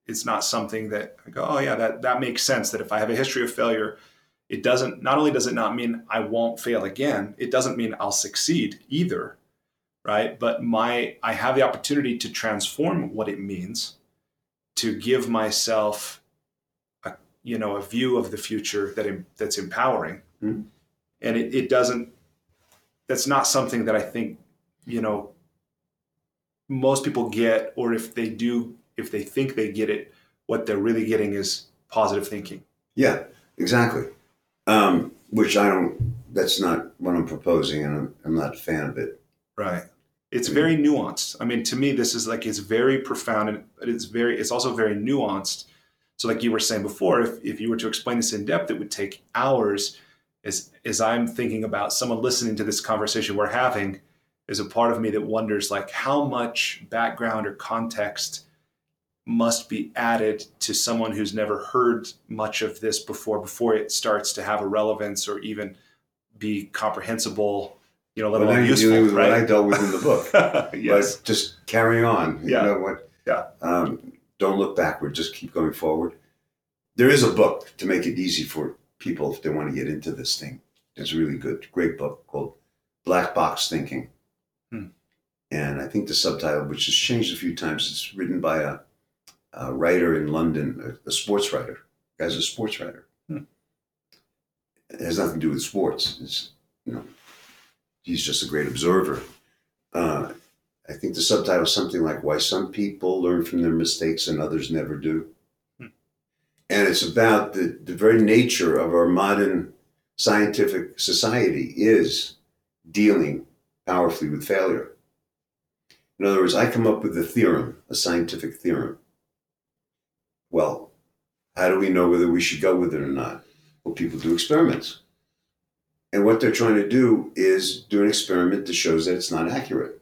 it's not something that i go oh yeah that that makes sense that if i have a history of failure it doesn't not only does it not mean i won't fail again it doesn't mean i'll succeed either right but my i have the opportunity to transform what it means to give myself a you know a view of the future that that's empowering Mhm. and it, it doesn't that's not something that i think you know most people get or if they do if they think they get it what they're really getting is positive thinking Yeah, exactly. Um, which I don't, that's not what I'm proposing, and I'm, I'm not a fan of it. right. It's very nuanced. I mean to me this is like it's very profound and it's very it's also very nuanced. So like you were saying before if, if you were to explain this in depth it would take hours as as i'm thinking about someone listening to this conversation we're having is a part of me that wonders like how much background or context must be added to someone who's never heard much of this before before it starts to have a relevance or even be comprehensible you know let alone you're useful dealing with what I right dealt with in the book. yes But just carry on. Yeah. You know what? Yeah. Um, don't look backward. Just keep going forward. There is a book to make it easy for people if they want to get into this thing. It's a really good. Great book called Black Box Thinking. Hmm. And I think the subtitle, which has changed a few times, it's written by a, a writer in London, a, sports writer. The guy's a sports writer. Hmm. It has nothing to do with sports. It's, you know, he's just a great observer. Uh, I think the subtitle is something like "Why Some People Learn from Their Mistakes and Others Never Do," Hmm. and it's about the the very nature of our modern scientific society is dealing powerfully with failure. In other words, I come up with a theorem, a scientific theorem. Well, how do we know whether we should go with it or not? Well, people do experiments. And what they're trying to do is do an experiment that shows that it's not accurate.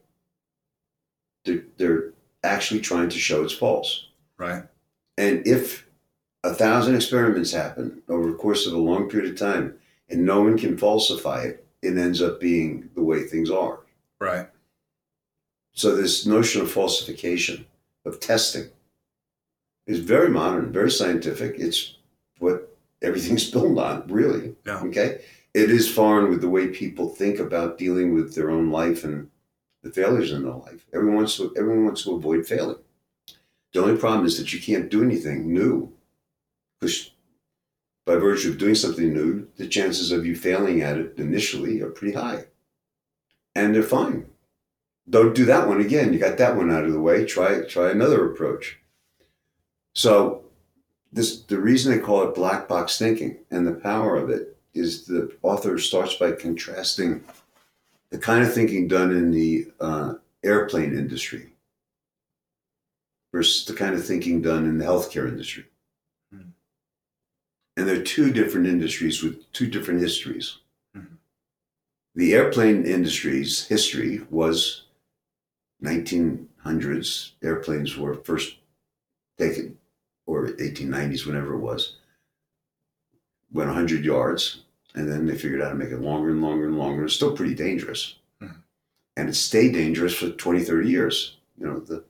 They're, they're actually trying to show it's false. Right. And if a thousand experiments happen over the course of a long period of time and no one can falsify it, it ends up being the way things are. Right. So this notion of falsification, of testing, is very modern, very scientific. It's what everything's built on, really. Yeah. Okay. It is foreign with the way people think about dealing with their own life and the failures in their life. Everyone wants to everyone wants to avoid failing. The only problem is that you can't do anything new. Because by virtue of doing something new, the chances of you failing at it initially are pretty high. And they're fine. Don't do that one again. You got that one out of the way. Try try another approach. So this the reason they call it black box thinking and the power of it is the author starts by contrasting the kind of thinking done in the uh, airplane industry versus the kind of thinking done in the healthcare industry. Hmm. And they're two different industries with two different histories. Mhm. The airplane industry's history was 1900s. Airplanes were first taken, or 1890s, whenever it was, went 100 yards, and then they figured out how to make it longer and longer and longer. It's still pretty dangerous. Mhm. And it stayed dangerous for 20, 30 years. You know, the,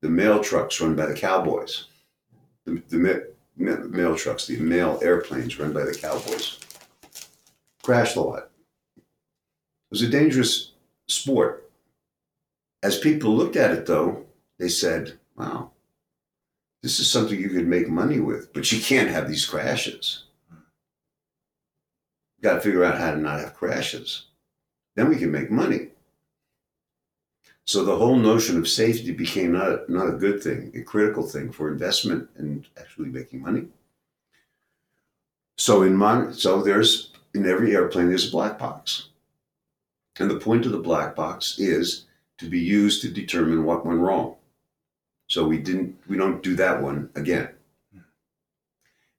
the mail trucks run by the cowboys, the, the ma- ma- mail trucks, the mail airplanes run by the cowboys, crashed a lot. It was a dangerous sport. As people looked at it, though, they said, wow, this is something you could make money with, but you can't have these crashes. Got to figure out how to not have crashes. Then we can make money. So the whole notion of safety became not a, not a good thing, a critical thing for investment and actually making money. So in mon- so there's in every airplane there's a black box, and the point of the black box is to be used to determine what went wrong. So we didn't we don't do that one again.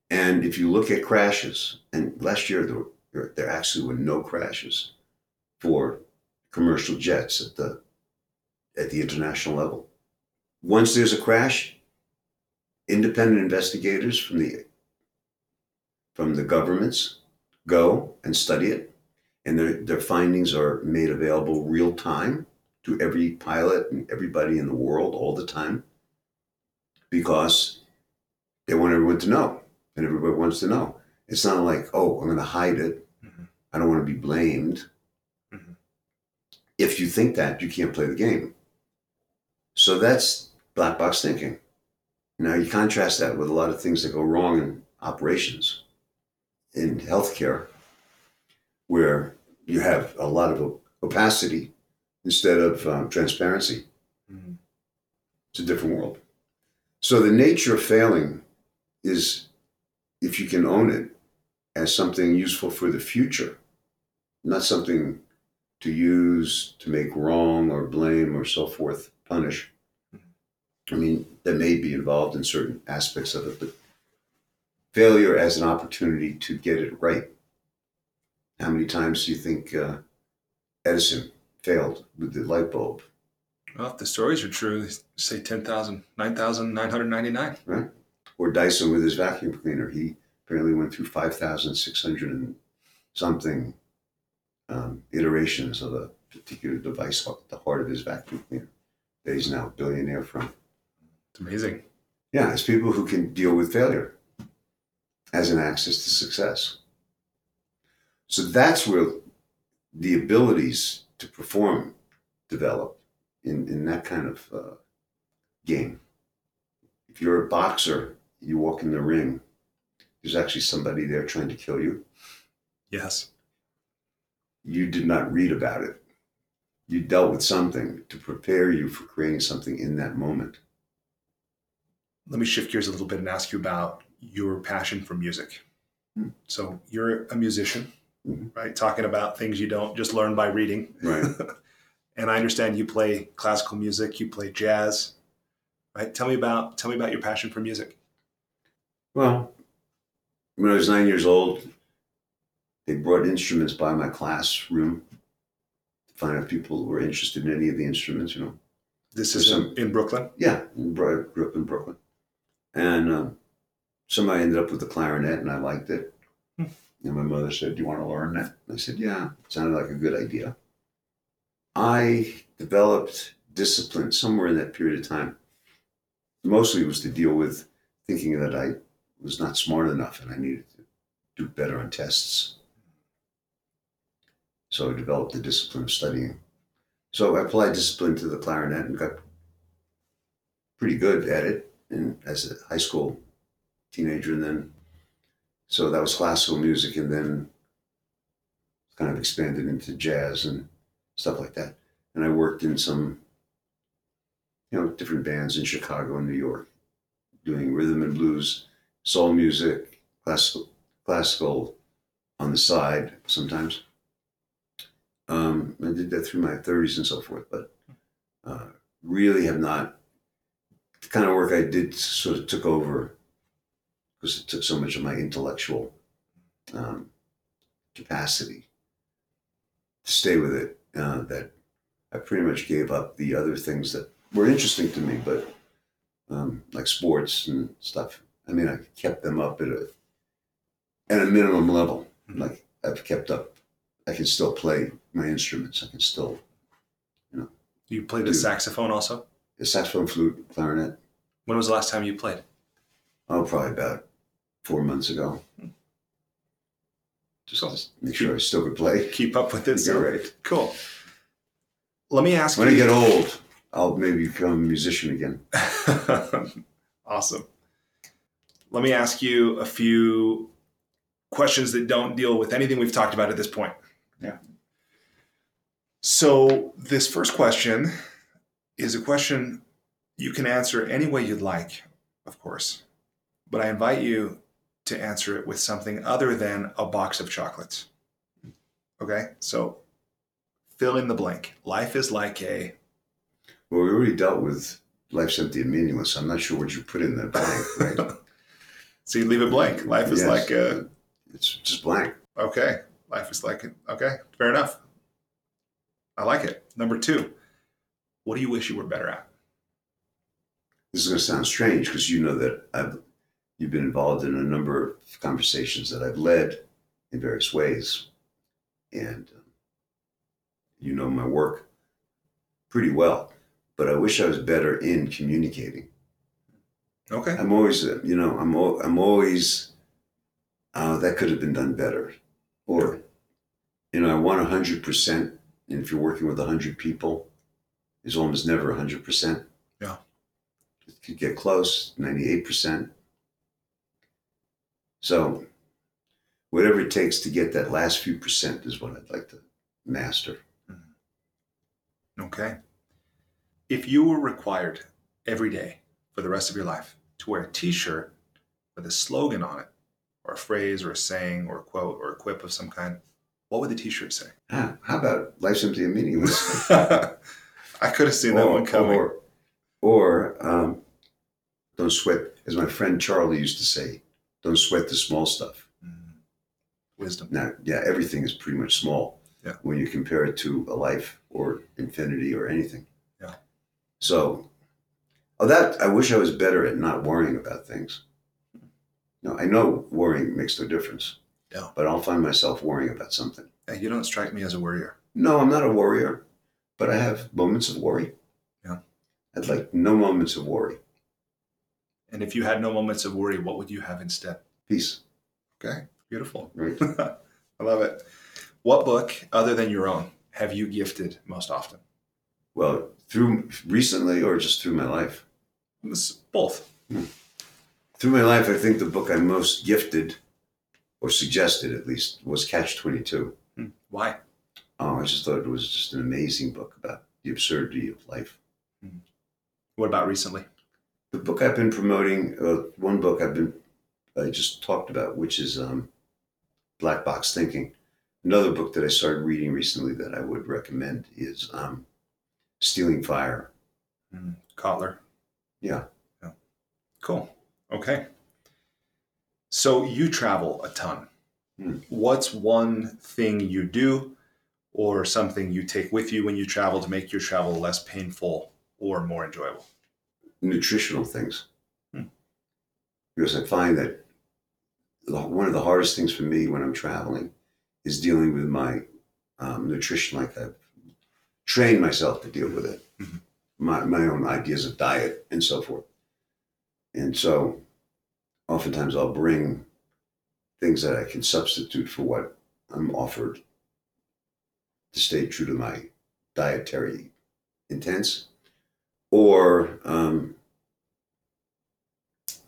And if you look at crashes, and last year there, there actually were no crashes for commercial jets at the at the international level. Once there's a crash, independent investigators from the from the governments go and study it, and their, their findings are made available real time to every pilot and everybody in the world all the time because they want everyone to know, and everybody wants to know. It's not like, oh, I'm going to hide it. Mhm. I don't want to be blamed. Mhm. If you think that, you can't play the game. So that's black box thinking. Now you contrast that with a lot of things that go wrong in operations, in healthcare, where you have a lot of opacity instead of um, transparency. Mhm. It's a different world. So the nature of failing is if you can own it as something useful for the future, not something to use to make wrong or blame or so forth, punish. I mean, that may be involved in certain aspects of it, but failure as an opportunity to get it right. How many times do you think uh, Edison failed with the light bulb? Well, if the stories are true, they say 10,000, 9,999. Or Dyson with his vacuum cleaner? He apparently went through 5,600 and something um, iterations of a particular device at the heart of his vacuum cleaner that he's now a billionaire from. It's amazing. Yeah, it's people who can deal with failure as an access to success. So that's where the abilities to perform develop in, in that kind of uh, game. If you're a boxer, you walk in the ring, there's actually somebody there trying to kill you. Yes. You did not read about it. You dealt with something to prepare you for creating something in that moment. Let me shift gears a little bit and ask you about your passion for music. Hmm. So you're a musician, Mhm. right? Talking about things you don't just learn by reading. Right. and I understand you play classical music, you play jazz, right? Tell me about tell me about your passion for music. Well, when I was nine years old, they brought instruments by my classroom to find out if people were interested in any of the instruments, you know. This is in, some- in Brooklyn. Yeah, Bro- grew up in Brooklyn, and um, somebody ended up with the clarinet, and I liked it. Hmm. And my mother said, "Do you want to learn that?" I said, "Yeah." It sounded like a good idea. I developed discipline somewhere in that period of time. Mostly it was to deal with thinking that I was not smart enough and I needed to do better on tests. So I developed the discipline of studying. So I applied discipline to the clarinet and got pretty good at it and as a high school teenager and then so that was classical music and then kind of expanded into jazz and stuff like that. And i worked in some you know different bands in chicago and new york doing rhythm and blues soul music classical classical on the side sometimes. Um, i did that through my 30s and so forth but uh, really have not the kind of work I did sort of took over because it took so much of my intellectual um, capacity to stay with it uh, that I pretty much gave up the other things that were interesting to me, but um, like sports and stuff. I mean, I kept them up at a at a minimum level. Like I've kept up. I can still play my instruments. I can still You know. You played the saxophone also. the saxophone, flute, clarinet. When was the last time you played? Oh, probably about four months ago. Just make sure I still could play. Keep up with it. You're So right. cool. Let me ask When I get old, I'll maybe become a musician again. awesome. Let me ask you a few questions that don't deal with anything we've talked about at this point. Yeah. So, this first question is a question you can answer any way you'd like, of course, but I invite you to answer it with something other than a box of chocolates. Okay? So, fill in the blank. Life is like a Well, we already dealt with life's empty and meaningless. I'm not sure what you put in that blank, right? so you leave it blank. Life is Yes. like a It's just blank. okay. Life is like a, okay. Fair enough. I like it. Number two, what do you wish you were better at? This is going to sound strange because you know that I've you've been involved in a number of conversations that I've led in various ways, and um, you know my work pretty well. But I wish I was better in communicating. Okay. I'm always, uh, you know, I'm I'm always, oh, that could have been done better, or, you know, I want hundred percent, and if you're working with hundred people, it's almost never hundred percent. Yeah. it could get close, ninety eight percent. So, whatever it takes to get that last few percent is what I'd like to master. Okay. If you were required every day for the rest of your life to wear a t shirt with a slogan on it, or a phrase, or a saying, or a quote, or a quip of some kind, what would the t shirt say? Ah, how about life's empty and meaningless? I could have seen that one coming. Or, or um, don't sweat, as my friend Charlie used to say, don't sweat the small stuff. Mm. Wisdom. Now, yeah, everything is pretty much small Yeah. when you compare it to a life or infinity or anything. Yeah. So, oh, that I wish I was better at not worrying about things. No, I know worrying makes no difference. Yeah. But I'll find myself worrying about something. You don't strike me as a worrier. No, I'm not a worrier, but I have moments of worry. Yeah. I'd like no moments of worry. And if you had no moments of worry, what would you have instead? Peace. Okay. Beautiful. I love it. What book, other than your own, have you gifted most often? well, through recently or just through my life? This- Both. Through my life, I think the book I most gifted, or suggested at least, was Catch 22. Hmm. Why? Oh, I just thought it was just an amazing book about the absurdity of life. What about recently? The book I've been promoting, uh, one book I've been, I just talked about, which is um, Black Box Thinking. Another book that I started reading recently that I would recommend is um, Stealing Fire. Mm, Kotler. Yeah. Cool. Okay. So you travel a ton. Hmm. What's one thing you do or something you take with you when you travel to make your travel less painful or more enjoyable? Nutritional things. Hmm. Because I find that one of the hardest things for me when I'm traveling is dealing with my um, nutrition like I've trained myself to deal with it. Mhm. My, my own ideas of diet and so forth. And so oftentimes I'll bring things that I can substitute for what I'm offered to stay true to my dietary intents or um,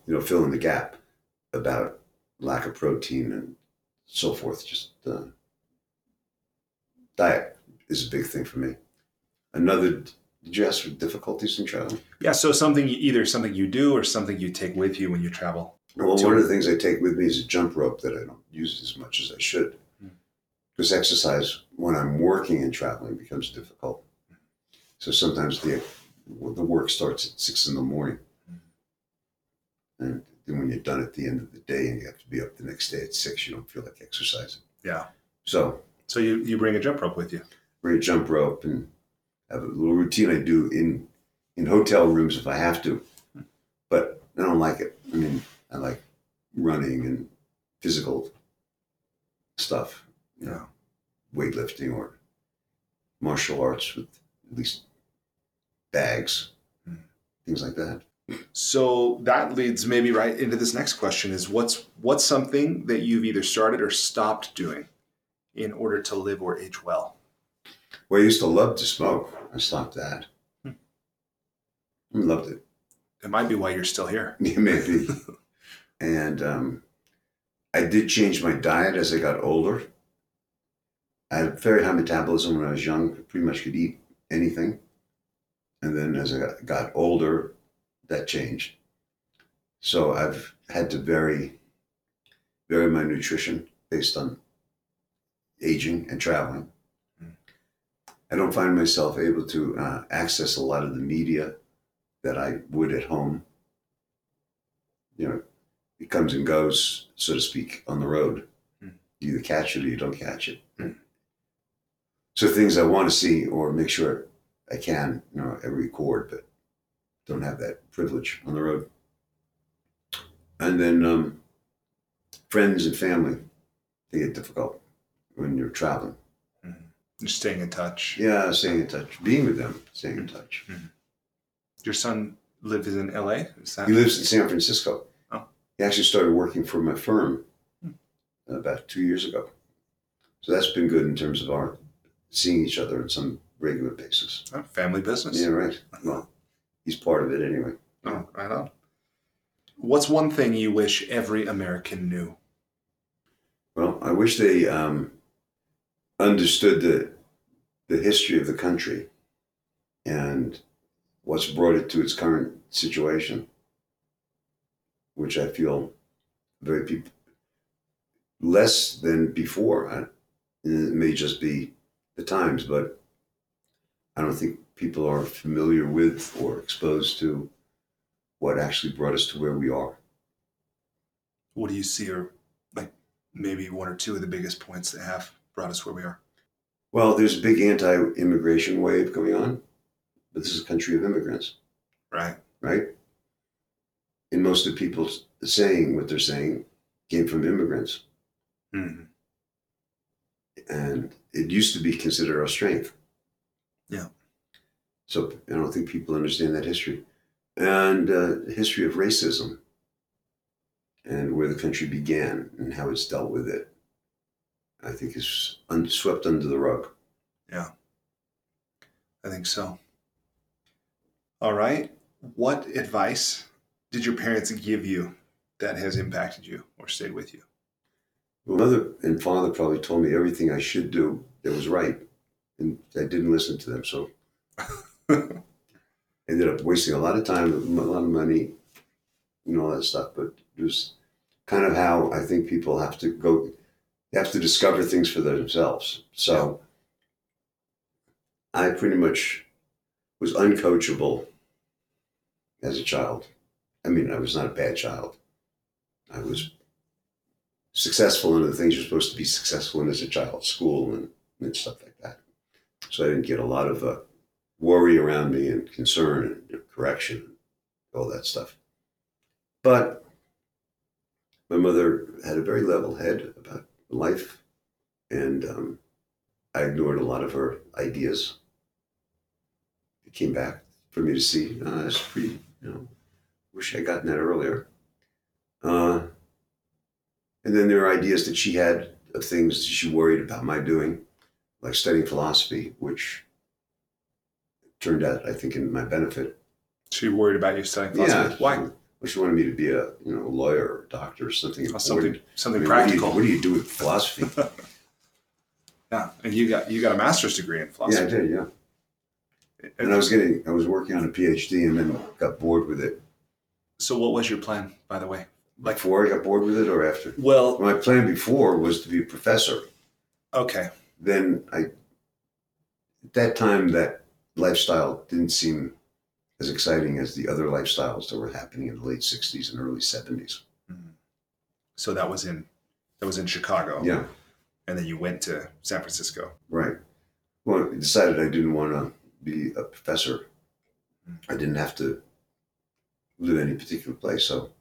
you know fill in the gap about lack of protein and so forth. Just uh, diet is a big thing for me. Another did you ask for difficulties in travel Yeah, so something either something you do or something you take with you when you travel. well one of the things i take with me is a jump rope that i don't use as much as i should. Hmm. because exercise when i'm working and traveling becomes difficult. So sometimes the the work starts at six in the morning mm-hmm. and then when you're done at the end of the day and you have to be up the next day at six you don't feel like exercising Yeah. so So you, you bring a jump rope with you. bring a jump rope and have a little routine I do in in hotel rooms if I have to. But I don't like it. I mean, I like running and physical stuff, you know, weightlifting or martial arts with at least bags, things like that. So that leads maybe right into this next question is what's what's something that you've either started or stopped doing in order to live or age well? Well, I used to love to smoke. I stopped that. Hmm. I loved it. It might be why you're still here. Maybe. and um, I did change my diet as I got older. I had very high metabolism when I was young. Pretty much could eat anything. And then as I got, older, that changed. So I've had to vary, vary my nutrition based on aging and traveling. I don't find myself able to uh, access a lot of the media that I would at home. You know, it comes and goes, so to speak, on the road. Mm. You either catch it or you don't catch it. Mm. So things I want to see or make sure I can, you know, I record, but don't have that privilege on the road. And then um, friends and family, they get difficult when you're traveling. Just staying in touch. Yeah, staying in touch, being with them, staying in touch. Your son lives in LA? That He lives in San Francisco. Oh. He actually started working for my firm Hmm. about two years ago. So that's been good in terms of our seeing each other on some regular basis. oh, family business? Yeah, right. Well, he's part of it anyway. Oh, right on. What's one thing you wish every American knew? Well, I wish they um, understood the the history of the country and what's brought it to its current situation, which I feel very less than before. It may just be the times, but I don't think people are familiar with or exposed to what actually brought us to where we are. What do you see are like maybe one or two of the biggest points that have brought us where we are? Well, there's a big anti-immigration wave going on, but this is a country of immigrants, Right. right? And most of the people saying what they're saying came from immigrants, Mhm. and it used to be considered our strength. Yeah. So I don't think people understand that history, and uh, the history of racism, and where the country began and how it's dealt with it. I think is un- swept under the rug. Yeah. I think so. All right. What advice did your parents give you that has impacted you or stayed with you? Well, mother and father probably told me everything I should do that was right, and I didn't listen to them. So ended up wasting a lot of time, a lot of money, and all that stuff. But it was kind of how I think people have to go. They have to discover things for themselves. So I pretty much was uncoachable as a child. I mean, I was not a bad child. I was successful in the things you're supposed to be successful in as a child, school and, and stuff like that. So I didn't get a lot of uh, worry around me and concern and correction, all that stuff. But my mother had a very level head about life, and um, I ignored a lot of her ideas. It came back for me to see. Oh, that's pretty, you know, wish I'd gotten that earlier. Uh, and then there are ideas that she had of things that she worried about my doing, like studying philosophy, which turned out, I think, in my benefit. She worried about you studying philosophy. Yeah. Why? Well, she wanted me to be a you know lawyer or doctor or something. Oh, something something I mean, practical. What do, you, what do you do with philosophy? yeah, and you got you got a master's degree in philosophy. yeah, I did. Yeah, and I was getting, I was working on a PhD, and then got bored with it. so, what was your plan, by the way? Like before I got bored with it, or after? Well, My plan before was to be a professor. okay, Then I, at that time, that lifestyle didn't seem as exciting as the other lifestyles that were happening in the late '60s and early '70s. Mm-hmm. so that was in that was in Chicago. Yeah. and then you went to San Francisco. Right. Well, I decided I didn't want to be a professor. Mm. I didn't have to live any particular place. So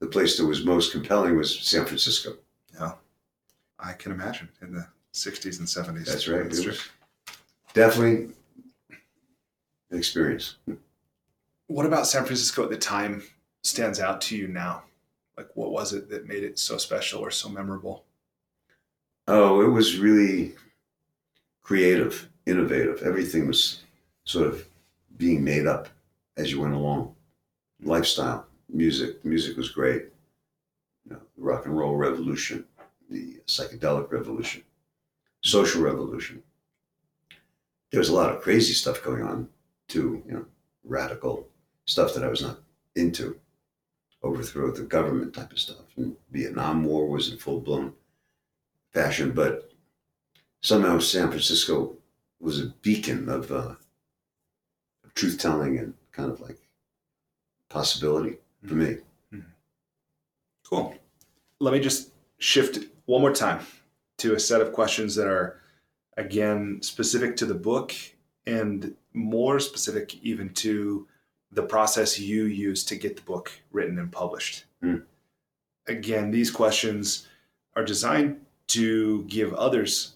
the place that was most compelling was San Francisco. Yeah. I can imagine in the '60s and '70s. That's right. That's It true. was definitely an experience. What about San Francisco at the time stands out to you now? Like, what was it that made it so special or so memorable? Oh, it was really creative, innovative. Everything was sort of being made up as you went along. Lifestyle, music. Music was great. You know, the rock and roll revolution, the psychedelic revolution, social revolution. There was a lot of crazy stuff going on too, you know, radical stuff that I was not into. Overthrow of the government type of stuff. And Vietnam War was in full blown fashion, but somehow San Francisco was a beacon of, uh, of truth telling and kind of like possibility for me. Cool. Let me just shift one more time to a set of questions that are, again, specific to the book and more specific even to the process you use to get the book written and published. Hmm. Again, these questions are designed to give others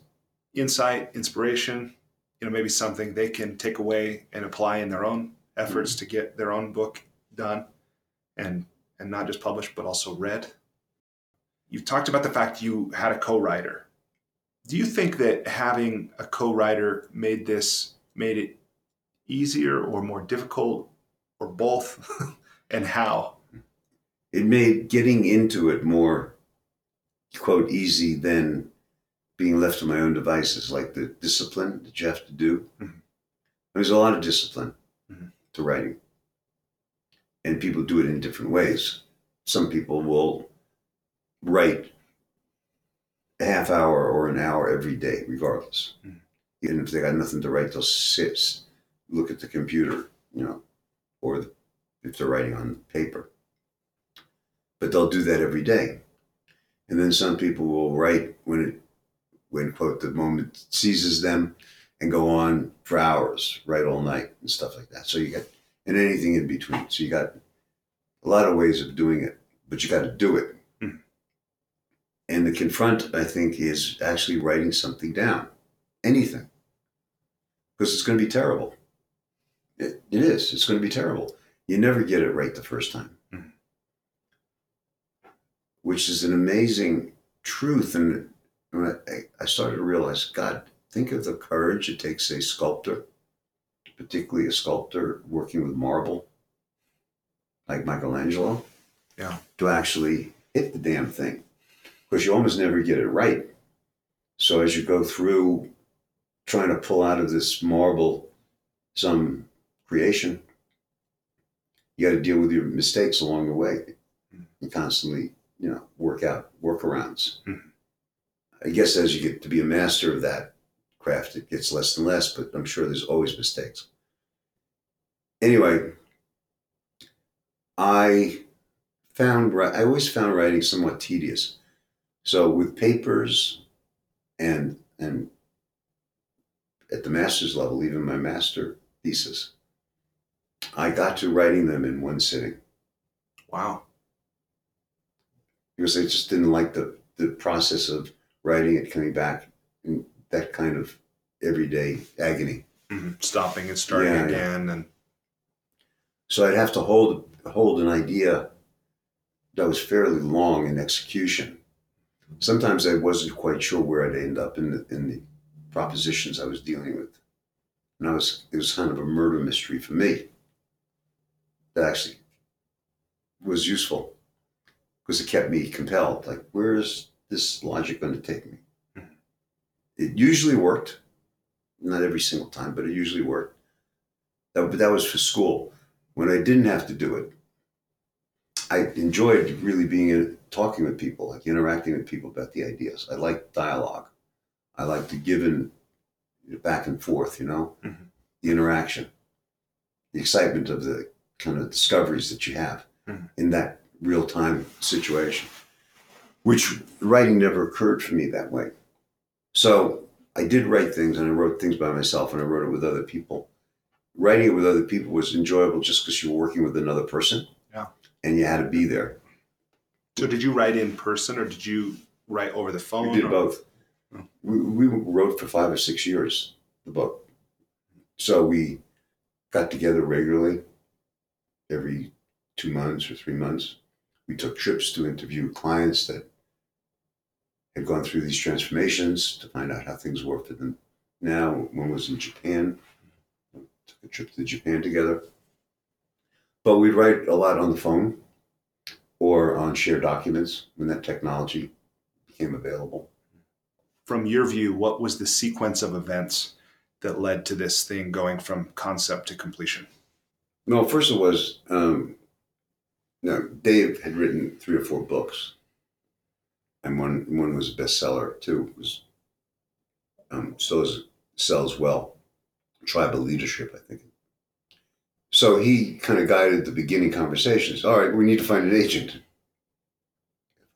insight, inspiration, you know, maybe something they can take away and apply in their own efforts to get their own book done and and not just published but also read. You've talked about the fact you had a co-writer. Do you think that having a co-writer made this made it easier or more difficult or both and how? It made getting into it more, quote, easy than being left to my own devices, like the discipline that you have to do. Mhm. There's a lot of discipline Mhm. to writing. And people do it in different ways. Some people will write half hour or an hour every day, regardless. Mhm. Even if they got nothing to write, they'll sit, look at the computer, you know, or the, if they're writing on paper. But they'll do that every day. And then some people will write when it, when quote, the moment seizes them and go on for hours, write all night and stuff like that. So you got, and anything in between. So you got a lot of ways of doing it, but you got to do it. And the confront, I think, is actually writing something down, anything, because it's going to be terrible. It, it is. It's going to be terrible. You never get it right the first time, Mhm. which is an amazing truth. And I, I started to realize, God, think of the courage it takes a sculptor, particularly a sculptor working with marble, like Michelangelo, Yeah. to actually hit the damn thing. Because you almost never get it right. So as you go through trying to pull out of this marble some creation, you got to deal with your mistakes along the way and constantly, you know, work out workarounds. Mhm. I guess as you get to be a master of that craft, it gets less and less, but I'm sure there's always mistakes. Anyway, I found I always found writing somewhat tedious. So with papers and and at the master's level, even my master thesis. I got to writing them in one sitting Wow. because I just didn't like the, the process of writing it, coming back, and that kind of everyday agony. Mhm. Stopping and starting Yeah, yeah. again, and So I'd have to hold hold an idea that was fairly long in execution. Sometimes I wasn't quite sure where I'd end up in the in the propositions I was dealing with. And I was it was kind of a murder mystery for me. That actually was useful because it kept me compelled. Like, where is this logic going to take me? Mhm. It usually worked, not every single time, but it usually worked. That, but that was for school. When I didn't have to do it, I enjoyed really being in, talking with people, like interacting with people about the ideas. I like dialogue. I like the given back and forth, you know, Mhm. the interaction, the excitement of the kind of discoveries that you have Mhm. in that real time situation, which writing never occurred for me that way. So I did write things and I wrote things by myself and I wrote it with other people. Writing it with other people was enjoyable just because you were working with another person. Yeah. And you had to be there. So did you write in person or did you write over the phone? We did or- both. Oh. We, we wrote for five or six years, the book. So we got together regularly every two months or three months. We took trips to interview clients that had gone through these transformations to find out how things worked for them now. One was in Japan. Took a trip to Japan together. But we'd write a lot on the phone or on shared documents when that technology became available. From your view, what was the sequence of events that led to this thing going from concept to completion? Well, first it was um, no. Dave had written three or four books, and one one was a bestseller too. It was um, sells sells well. Tribal leadership, I think. So he kind of guided the beginning conversations. All right, we need to find an agent.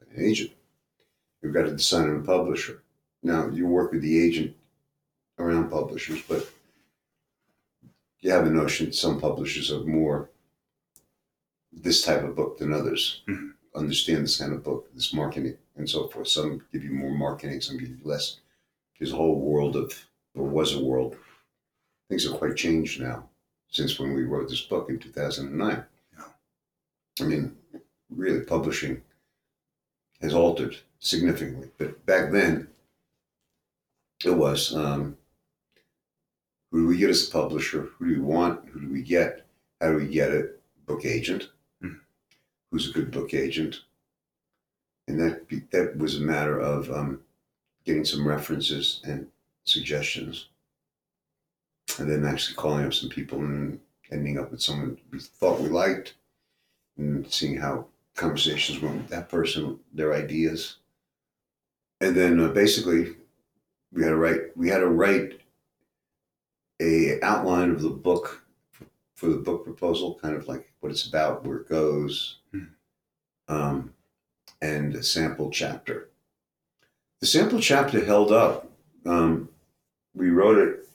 An agent. We've got to decide on a publisher. Now you work with the agent around publishers, but you have a notion that some publishers are more this type of book than others. Mhm. Understand this kind of book, this marketing, and so forth. Some give you more marketing, some give you less. There's a whole world of, or was a world. Things have quite changed now since when we wrote this book in 2009. Yeah. I mean, really, publishing has altered significantly. But back then, it was um, who do we get as a publisher? Who do we want? Who do we get? How do we get it? Book agent. Mhm. Who's a good book agent? And that that was a matter of um, getting some references and suggestions, and then actually calling up some people and ending up with someone we thought we liked, and seeing how conversations went with that person, their ideas, and then uh, basically we had to write we had to write a outline of the book for the book proposal, kind of like what it's about, where it goes, Mhm. um, and a sample chapter. The sample chapter held up. Um, we wrote it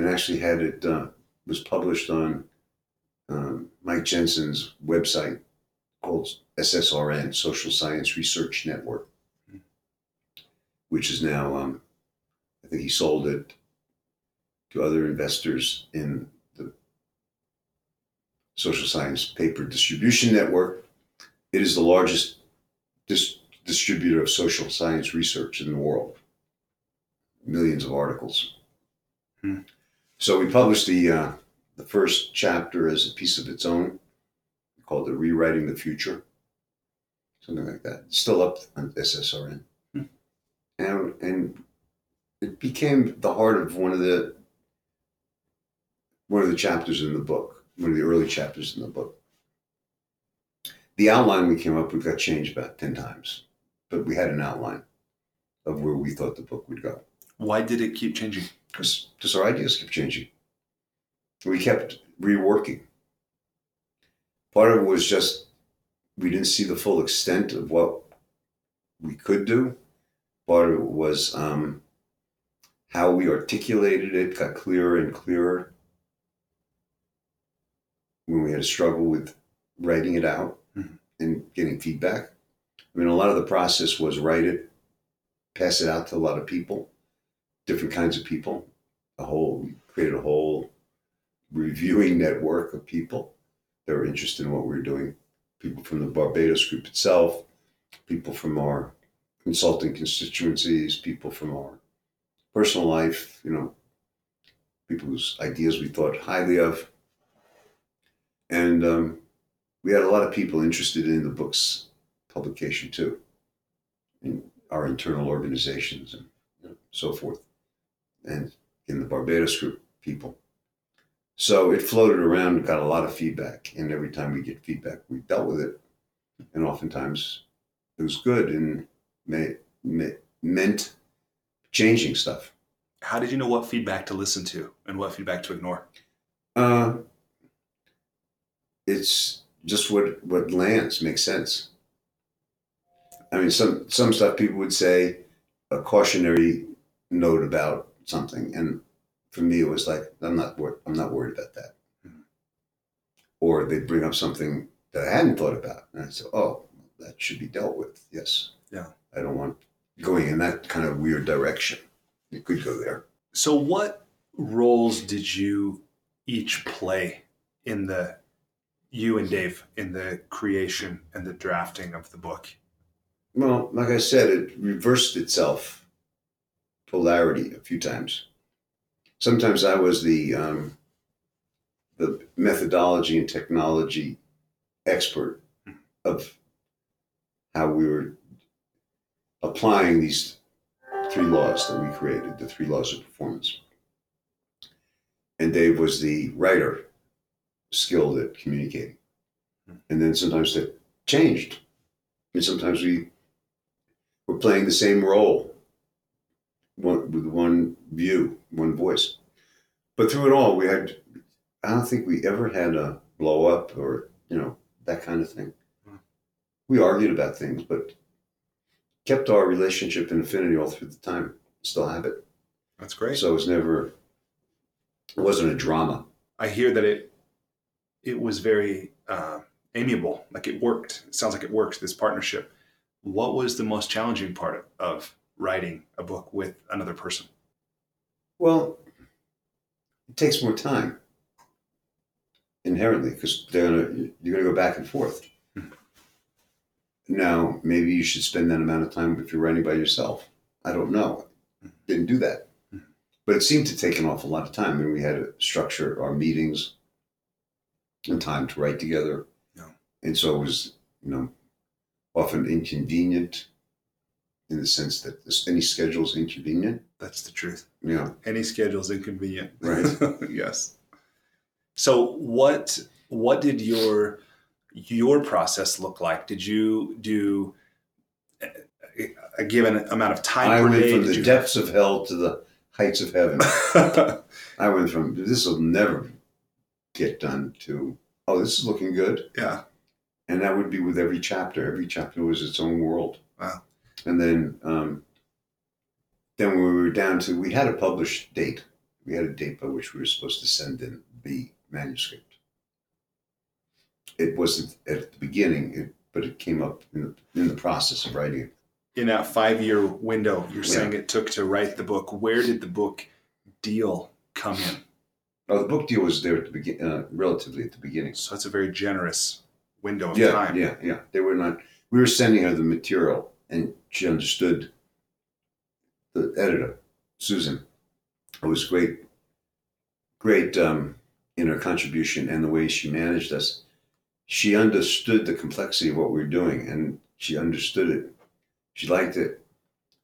and actually had it uh, was published on um, Mike Jensen's website called SSRN, Social Science Research Network, which is now, um, I think he sold it to other investors in the Social Science Paper Distribution Network. It is the largest dis- distributor of social science research in the world. Millions of articles. Hmm. So we published the uh, the first chapter as a piece of its own, called it "Rewriting the Future," something like that. It's still up on SSRN, Hmm. and and it became the heart of one of the one of the chapters in the book, one of the early chapters in the book. The outline we came up with got changed about 10 times, but we had an outline of where we thought the book would go. Why did it keep changing? Because just our ideas kept changing. We kept reworking. Part of it was just we didn't see the full extent of what we could do. Part of it was um, how we articulated it got clearer and clearer when we had a struggle with writing it out Mhm. and getting feedback. I mean, a lot of the process was write it, pass it out to a lot of people, different kinds of people. A whole created a whole reviewing network of people that were interested in what we were doing. People from the Barbados group itself, people from our consulting constituencies, people from our personal life, you know, people whose ideas we thought highly of. And um, we had a lot of people interested in the book's publication too, in our internal organizations and so forth, and in the Barbados group, people. So it floated around and got a lot of feedback. And every time we get feedback, we dealt with it. And oftentimes it was good and may, may, meant changing stuff. How did you know what feedback to listen to and what feedback to ignore? Uh, it's just what what lands makes sense. I mean, some some stuff people would say a cautionary note about something, and for me, it was like I'm not wor- I'm not worried about that. Mhm. Or they bring up something that I hadn't thought about, and I said, "Oh, that should be dealt with." Yes. Yeah. I don't want going in that kind of weird direction. It could go there. So, what roles did you each play in the you and Dave in the creation and the drafting of the book? Well, like I said, it reversed itself polarity a few times. Sometimes I was the um, the methodology and technology expert of how we were applying these three laws that we created, the three laws of performance. And Dave was the writer, skilled at communicating. And then sometimes that changed. And sometimes we were playing the same role one, with one view, one voice. But through it all, we had, I don't think we ever had a blow up or, you know, that kind of thing. We argued about things, but kept our relationship and affinity all through the time. Still have it. That's great. So it was never, it wasn't a drama. I hear that it it was very uh, amiable. Like it worked. It sounds like it worked. This partnership. What was the most challenging part of writing a book with another person? Well, it takes more time inherently because they're gonna you're gonna go back and forth. Mhm. Now, maybe you should spend that amount of time if you're writing by yourself. I don't know. Didn't do that, Mhm. but it seemed to take an awful lot of time, and we had to structure our meetings and time to write together. Yeah. And so it was, you know, often inconvenient in the sense that this, any schedule is inconvenient. That's the truth. Yeah. Any schedule is inconvenient. Right. yes. So what what did your your process look like? Did you do a, a given amount of time I went day? from Did the you- depths of hell to the heights of heaven. I went from this will never get done to oh this is looking good, yeah. and that would be with every chapter. Every chapter was its own world. Wow. And then um, then we were down to we had a published date. We had a date by which we were supposed to send in the manuscript. It wasn't at the beginning, it, but it came up in the, in the process of writing it. In that five year window, you're Yeah. saying it took to write the book. Where did the book deal come in? Oh, the book deal was there at the begin, uh, relatively at the beginning. So that's a very generous window of yeah, time. yeah, yeah. They were not. We were sending her the material, and she understood. The editor, Susan, it was great, great um, in her contribution and the way she managed us. She understood the complexity of what we were doing, and she understood it. She liked it.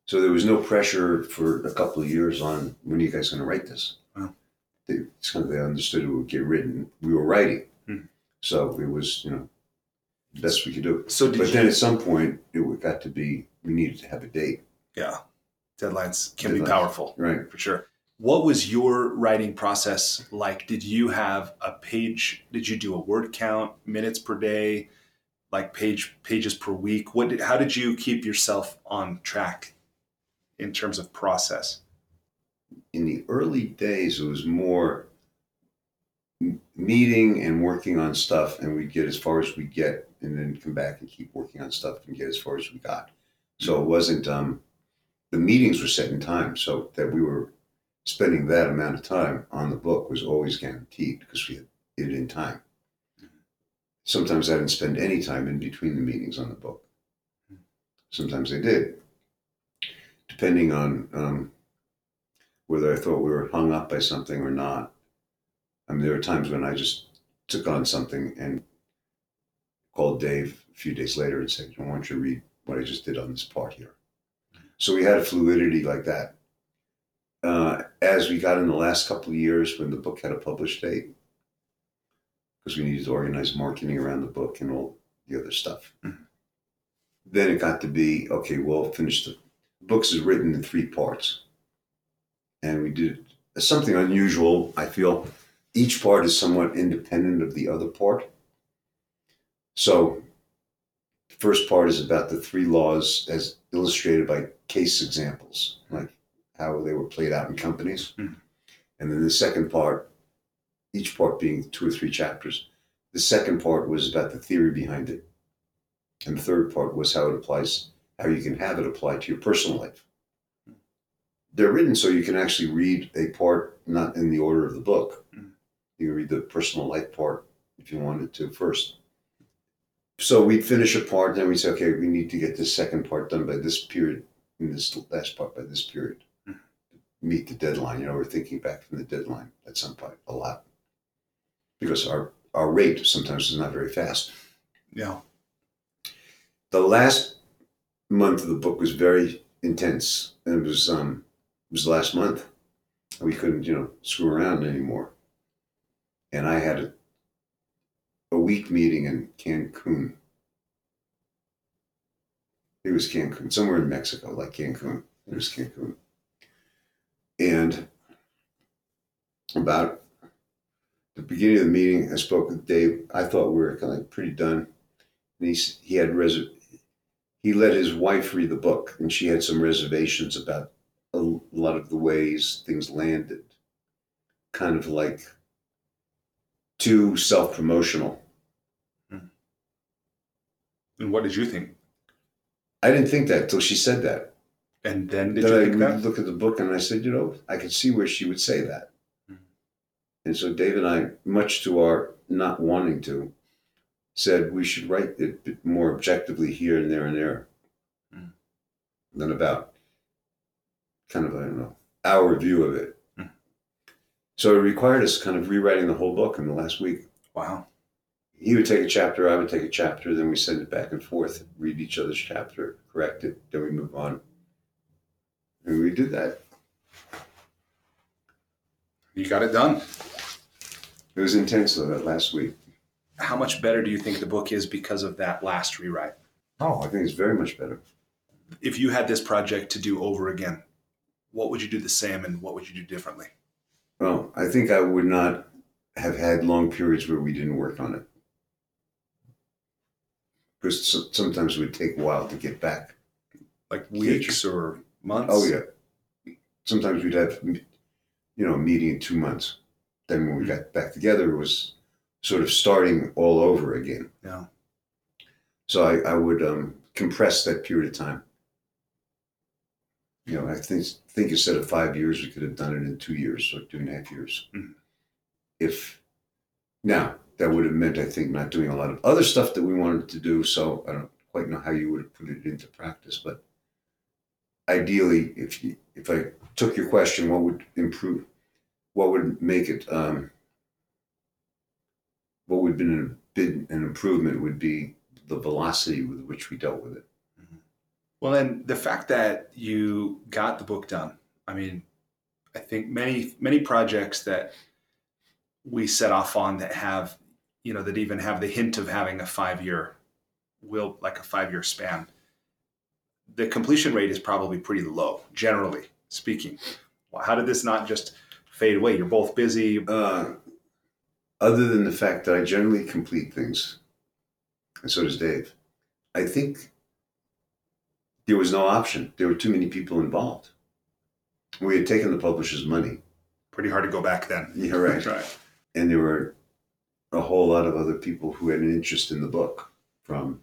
So there was no pressure for a couple of years on when are you guys going to write this. Wow. They, it's kind of they understood it would get written. We were writing, Hmm. so it was you know the best we could do. So did But then at some point, it would- got to be we needed to have a date, yeah. Deadlines can be powerful. right? for sure. What was your writing process like? Did you have a page? Did you do a word count, minutes per day, like page pages per week? What? Did, how did you keep yourself on track in terms of process? In the early days, it was more meeting and working on stuff, and we'd get as far as we get, and then come back and keep working on stuff and get as far as we got. So it wasn't. Um, the meetings were set in time, so that we were spending that amount of time on the book was always guaranteed because we had it in time. Sometimes I didn't spend any time in between the meetings on the book. Sometimes I did, depending on um, whether I thought we were hung up by something or not. I mean, there were times when I just took on something and called Dave a few days later and said, I want you to read what I just did on this part here. So we had a fluidity like that. Uh, as we got in the last couple of years when the book had a published date, because we needed to organize marketing around the book and all the other stuff. Mhm. Then it got to be okay. We'll finish the books is written in three parts, and we did something unusual. I feel each part is somewhat independent of the other part. So, the first part is about the three laws as illustrated by case examples, like how they were played out in companies. Mhm. And then the second part, each part being two or three chapters. The second part was about the theory behind it. And the third part was how it applies, how you can have it apply to your personal life. They're written so you can actually read a part not in the order of the book. Mhm. You can read the personal life part if you wanted to first. So we'd finish a part, then we'd say, okay, we need to get this second part done by this period, and this last part by this period. Mhm. Meet the deadline. You know, we're thinking back from the deadline at some point a lot. Because our, our rate sometimes is not very fast. Yeah. The last month of the book was very intense. And it was um it was last month. We couldn't, you know, screw around anymore. And I had a, a week meeting in Cancun. It was Cancun, somewhere in Mexico, like Cancun. It was Cancun. And about the beginning of the meeting, I spoke with Dave. I thought we were kind of pretty done. And he, he had res- he let his wife read the book, and she had some reservations about a lot of the ways things landed. Kind of like too self promotional. And what did you think? I didn't think that till she said that. And then did then you I looked at the book and I said, you know, I could see where she would say that. Mhm. And so Dave and I, much to our not wanting to, said we should write it more objectively here and there and there Mhm. than about kind of, I don't know, our view of it. So it required us kind of rewriting the whole book in the last week. Wow. He would take a chapter, I would take a chapter, then we send it back and forth, read each other's chapter, correct it, then we move on. And we did that. You got it done. It was intense though that last week. How much better do you think the book is because of that last rewrite? Oh, I think it's very much better. If you had this project to do over again, what would you do the same and what would you do differently? Well, I think I would not have had long periods where we didn't work on it. Because so- sometimes it would take a while to get back. Like weeks or months? Oh, yeah. Sometimes we'd have, you know, a meeting in two months. Then when we got back together, it was sort of starting all over again. Yeah. So I, I would um, compress that period of time. You know, I think think instead of five years, we could have done it in two years or two and a half years. Mhm. If now that would have meant, I think, not doing a lot of other stuff that we wanted to do. So I don't quite know how you would have put it into practice, but ideally, if you, if I took your question, what would improve? What would make it? Um, what would have been a bit an improvement would be the velocity with which we dealt with it. Well, then the fact that you got the book done. I mean, I think many many projects that we set off on that have, you know, that even have the hint of having a five year will like a five year span. The completion rate is probably pretty low, generally speaking. Well, how did this not just fade away? You're both busy. Uh, other than the fact that I generally complete things, and so does Dave, I think there was no option. There were too many people involved. We had taken the publisher's money. Pretty hard to go back then. You're right. Right. and there were a whole lot of other people who had an interest in the book from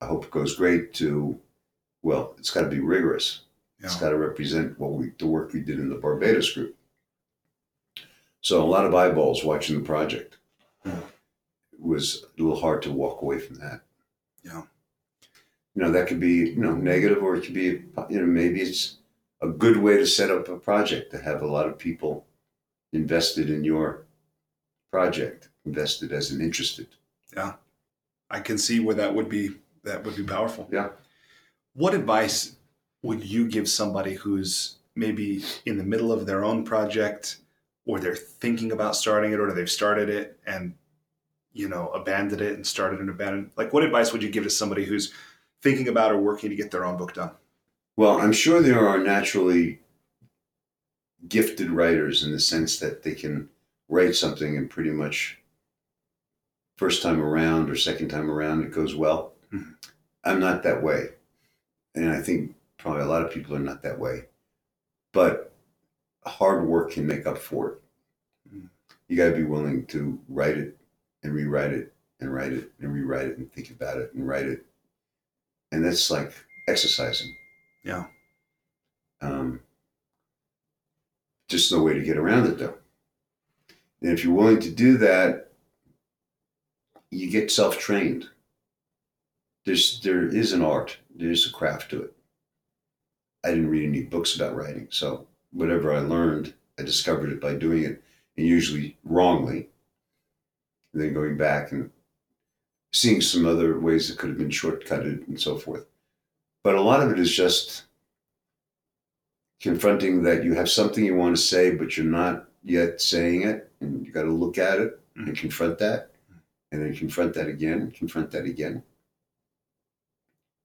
I hope it goes great to well, it's got to be rigorous. Yeah. It's got to represent what we the work we did in the Barbados group. So a lot of eyeballs watching the project. Yeah. It was a little hard to walk away from that. Yeah. You know, that could be, you know, negative or it could be, you know, maybe it's a good way to set up a project to have a lot of people invested in your project, invested as an interested. Yeah. I can see where that would be that would be powerful. Yeah. What advice would you give somebody who's maybe in the middle of their own project or they're thinking about starting it or they've started it and you know abandoned it and started and abandoned like what advice would you give to somebody who's thinking about or working to get their own book done Well, I'm sure there are naturally gifted writers in the sense that they can write something and pretty much first time around or second time around it goes well. Mhm. I'm not that way. And I think probably a lot of people are not that way. But hard work can make up for it. Mhm. You got to be willing to write it and rewrite it and write it and rewrite it and think about it and write it. And that's like exercising. Yeah. Um, just no way to get around it though. And if you're willing to do that, you get self-trained. There's there is an art. There's a craft to it. I didn't read any books about writing, so whatever I learned, I discovered it by doing it, and usually wrongly. And then going back and seeing some other ways that could have been shortcutted and so forth. But a lot of it is just confronting that you have something you want to say, but you're not yet saying it, and you got to look at it and confront that, and then confront that again, confront that again.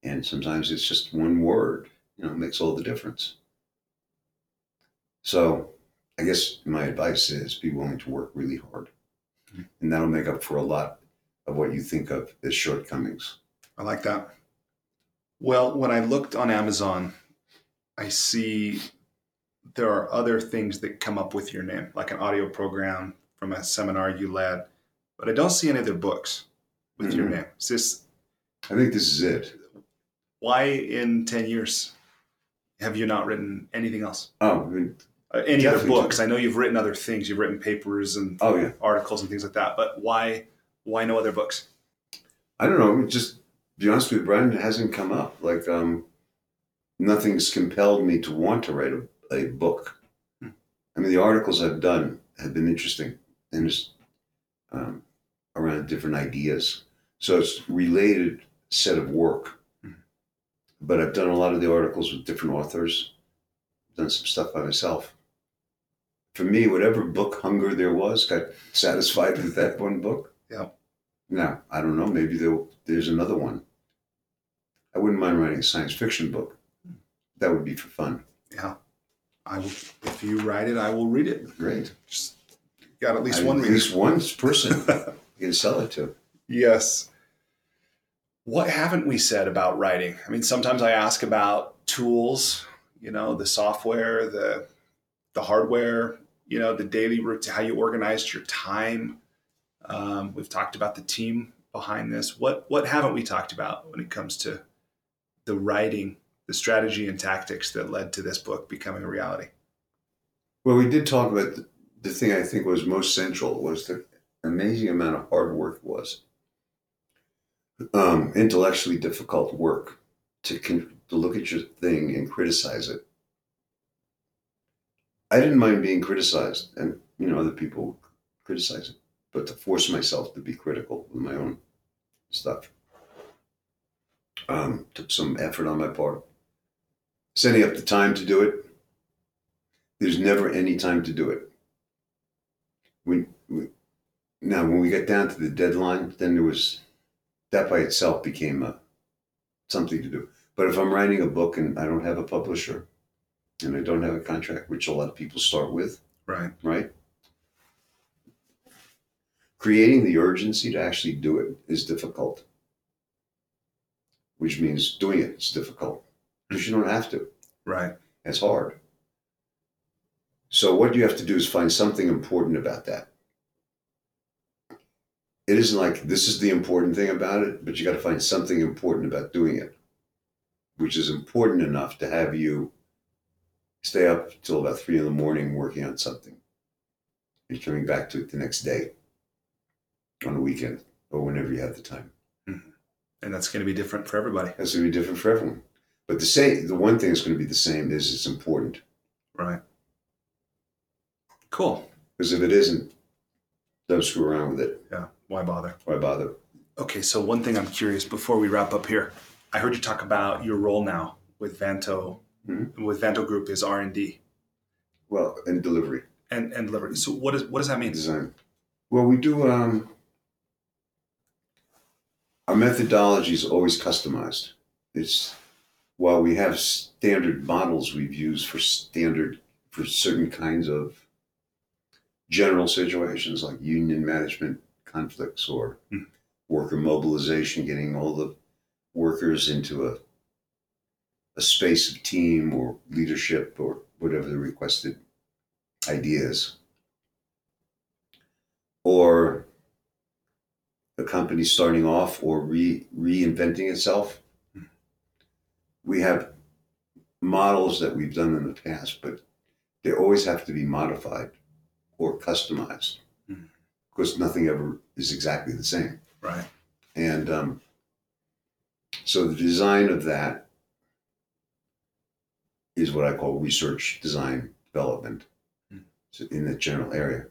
And sometimes it's just one word, you know, makes all the difference. So, I guess my advice is be willing to work really hard, Mhm. and that'll make up for a lot of what you think of as shortcomings. i like that well when i looked on amazon i see there are other things that come up with your name like an audio program from a seminar you led but i don't see any other books with your Mhm. name is this I think this is it. why in 10 years have you not written anything else Oh, I mean, uh, any other books i know you've written other things you've written papers and oh yeah. articles and things like that but why why no other books I don't know. Just to be honest with you, Bryan, it hasn't come up. Like, um, nothing's compelled me to want to write a, a book. Hmm. I mean, the articles I've done have been interesting and just um, around different ideas. So it's related set of work. Hmm. But I've done a lot of the articles with different authors. Done some stuff by myself. For me, whatever book hunger there was, got satisfied with that one book. Yeah. Now, I don't know. Maybe there, there's another one. I wouldn't mind writing a science fiction book. That would be for fun. yeah i will if you write it i will read it Great. just got at least I- one At reader least one person you can sell it to. Yes. What haven't we said about writing? I mean, sometimes I ask about tools, you know, the software, the the hardware, you know, the daily routine, how you organized your time. Um, we've talked about the team behind this. What what haven't we talked about when it comes to the writing, the strategy and tactics that led to this book becoming a reality? Well, we did talk about the, thing I think was most central was the amazing amount of hard work was. Um, intellectually difficult work to, con- to look at your thing and criticize it. I didn't mind being criticized, and you know other people criticize it, but to force myself to be critical with my own stuff um, took some effort on my part. Setting up the time to do it, there's never any time to do it. When, we, now, when we got down to the deadline, then there was that by itself became a, something to do. But if I'm writing a book and I don't have a publisher and I don't have a contract, which a lot of people start with, Right. right? Creating the urgency to actually do it is difficult, which means doing it is difficult because you don't have to. Right. It's hard. So what you have to do is find something important about that. it isn't like this is the important thing about it, but you got to find something important about doing it, which is important enough to have you stay up till about three in the morning working on something. You're coming back to it the next day on the weekend or whenever you have the time. And that's going to be different for everybody. That's going to be different for everyone. But the same, the one thing that's going to be the same is it's important. Right. Cool. Because if it isn't, don't screw around with it. Yeah. Why bother? Why bother? Okay. So one thing I'm curious before we wrap up here, I heard you talk about your role now with Vanto, Mhm. with Vanto Group is R and D Well, and delivery and and delivery. So what is what does that mean? design. Well, we do. Um, our methodology is always customized. It's while we have standard models we've used for standard for certain kinds of general situations like union management conflicts or Hmm. worker mobilization, getting all the workers into a a space of team or leadership or whatever the requested ideas. Or a company starting off or re, reinventing itself. We have models that we've done in the past, but they always have to be modified or customized Mhm. because nothing ever is exactly the same. Right. And um, so the design of that is what I call research design development Hmm. in that general area.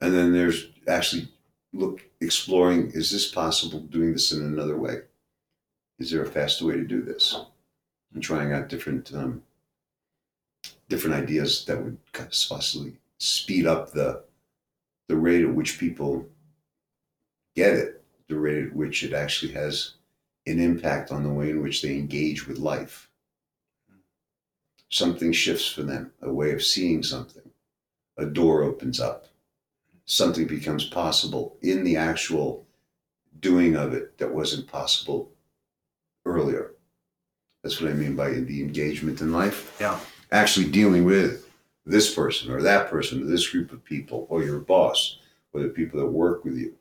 And then there's actually look exploring is this possible doing this in another way? Is there a faster way to do this? And trying out different um, different ideas that would possibly speed up the the rate at which people get it, the rate at which it actually has an impact on the way in which they engage with life. Something shifts for them, a way of seeing something. A door opens up. Something becomes possible in the actual doing of it that wasn't possible earlier. That's what I mean by the engagement in life. Yeah. Actually dealing with this person or that person or this group of people or your boss or the people that work with you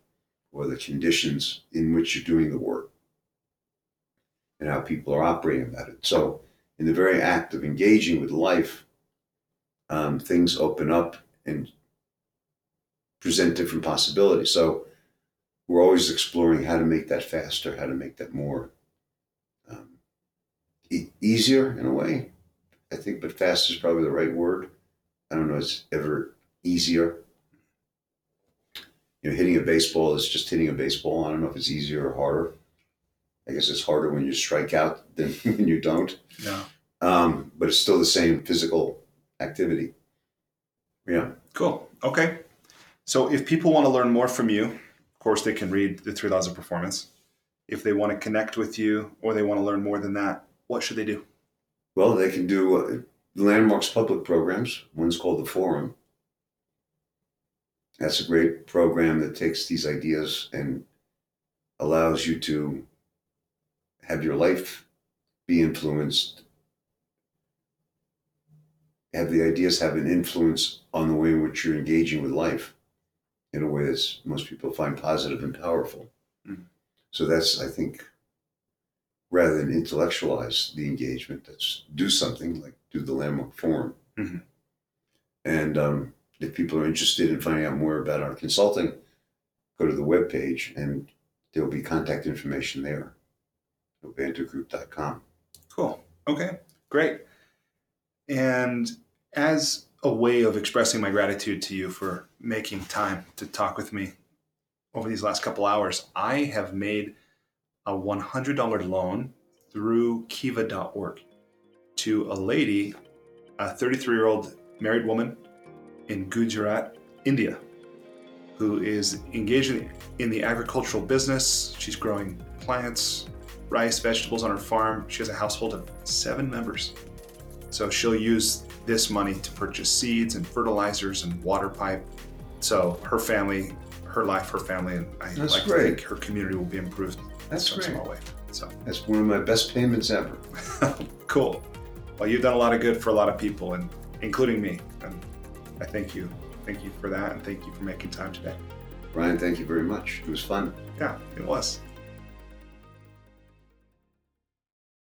or the conditions in which you're doing the work and how people are operating about it. So, in the very act of engaging with life, um, things open up and present different possibilities. So, we're always exploring how to make that faster, how to make that more um, e- easier in a way. I think, but fast is probably the right word. I don't know if it's ever easier. You know, hitting a baseball is just hitting a baseball. I don't know if it's easier or harder. I guess it's harder when you strike out than when you don't. Yeah. Um, but it's still the same physical activity. Yeah. Cool. Okay. So if people want to learn more from you, of course, they can read the Three Laws of Performance. If they want to connect with you or they want to learn more than that, what should they do? Well, they can do uh, Landmarks public programs. One's called the Forum. That's a great program that takes these ideas and allows you to have your life be influenced, have the ideas have an influence on the way in which you're engaging with life in a way that most people find positive and powerful. Mhm. So that's, I think, rather than intellectualize the engagement, that's do something like do the landmark forum. Mhm. And um, if people are interested in finding out more about our consulting, go to the webpage and there'll be contact information there. Vantogroup.com. Cool. Okay. Great. And as a way of expressing my gratitude to you for making time to talk with me over these last couple hours, I have made a $100 loan through kiva.org to a lady, a 33 year old married woman in Gujarat, India, who is engaged in- in the agricultural business. She's growing plants, rice, vegetables on her farm. She has a household of seven members. So she'll use this money to purchase seeds and fertilizers and water pipe. So her family, her life, her family, and I That's like great. to think her community will be improved That's some great. small way. So That's one of my best payments ever. cool. Well, you've done a lot of good for a lot of people, and including me. And I thank you. Thank you for that, and thank you for making time today. Bryan, thank you very much. It was fun. Yeah, it was.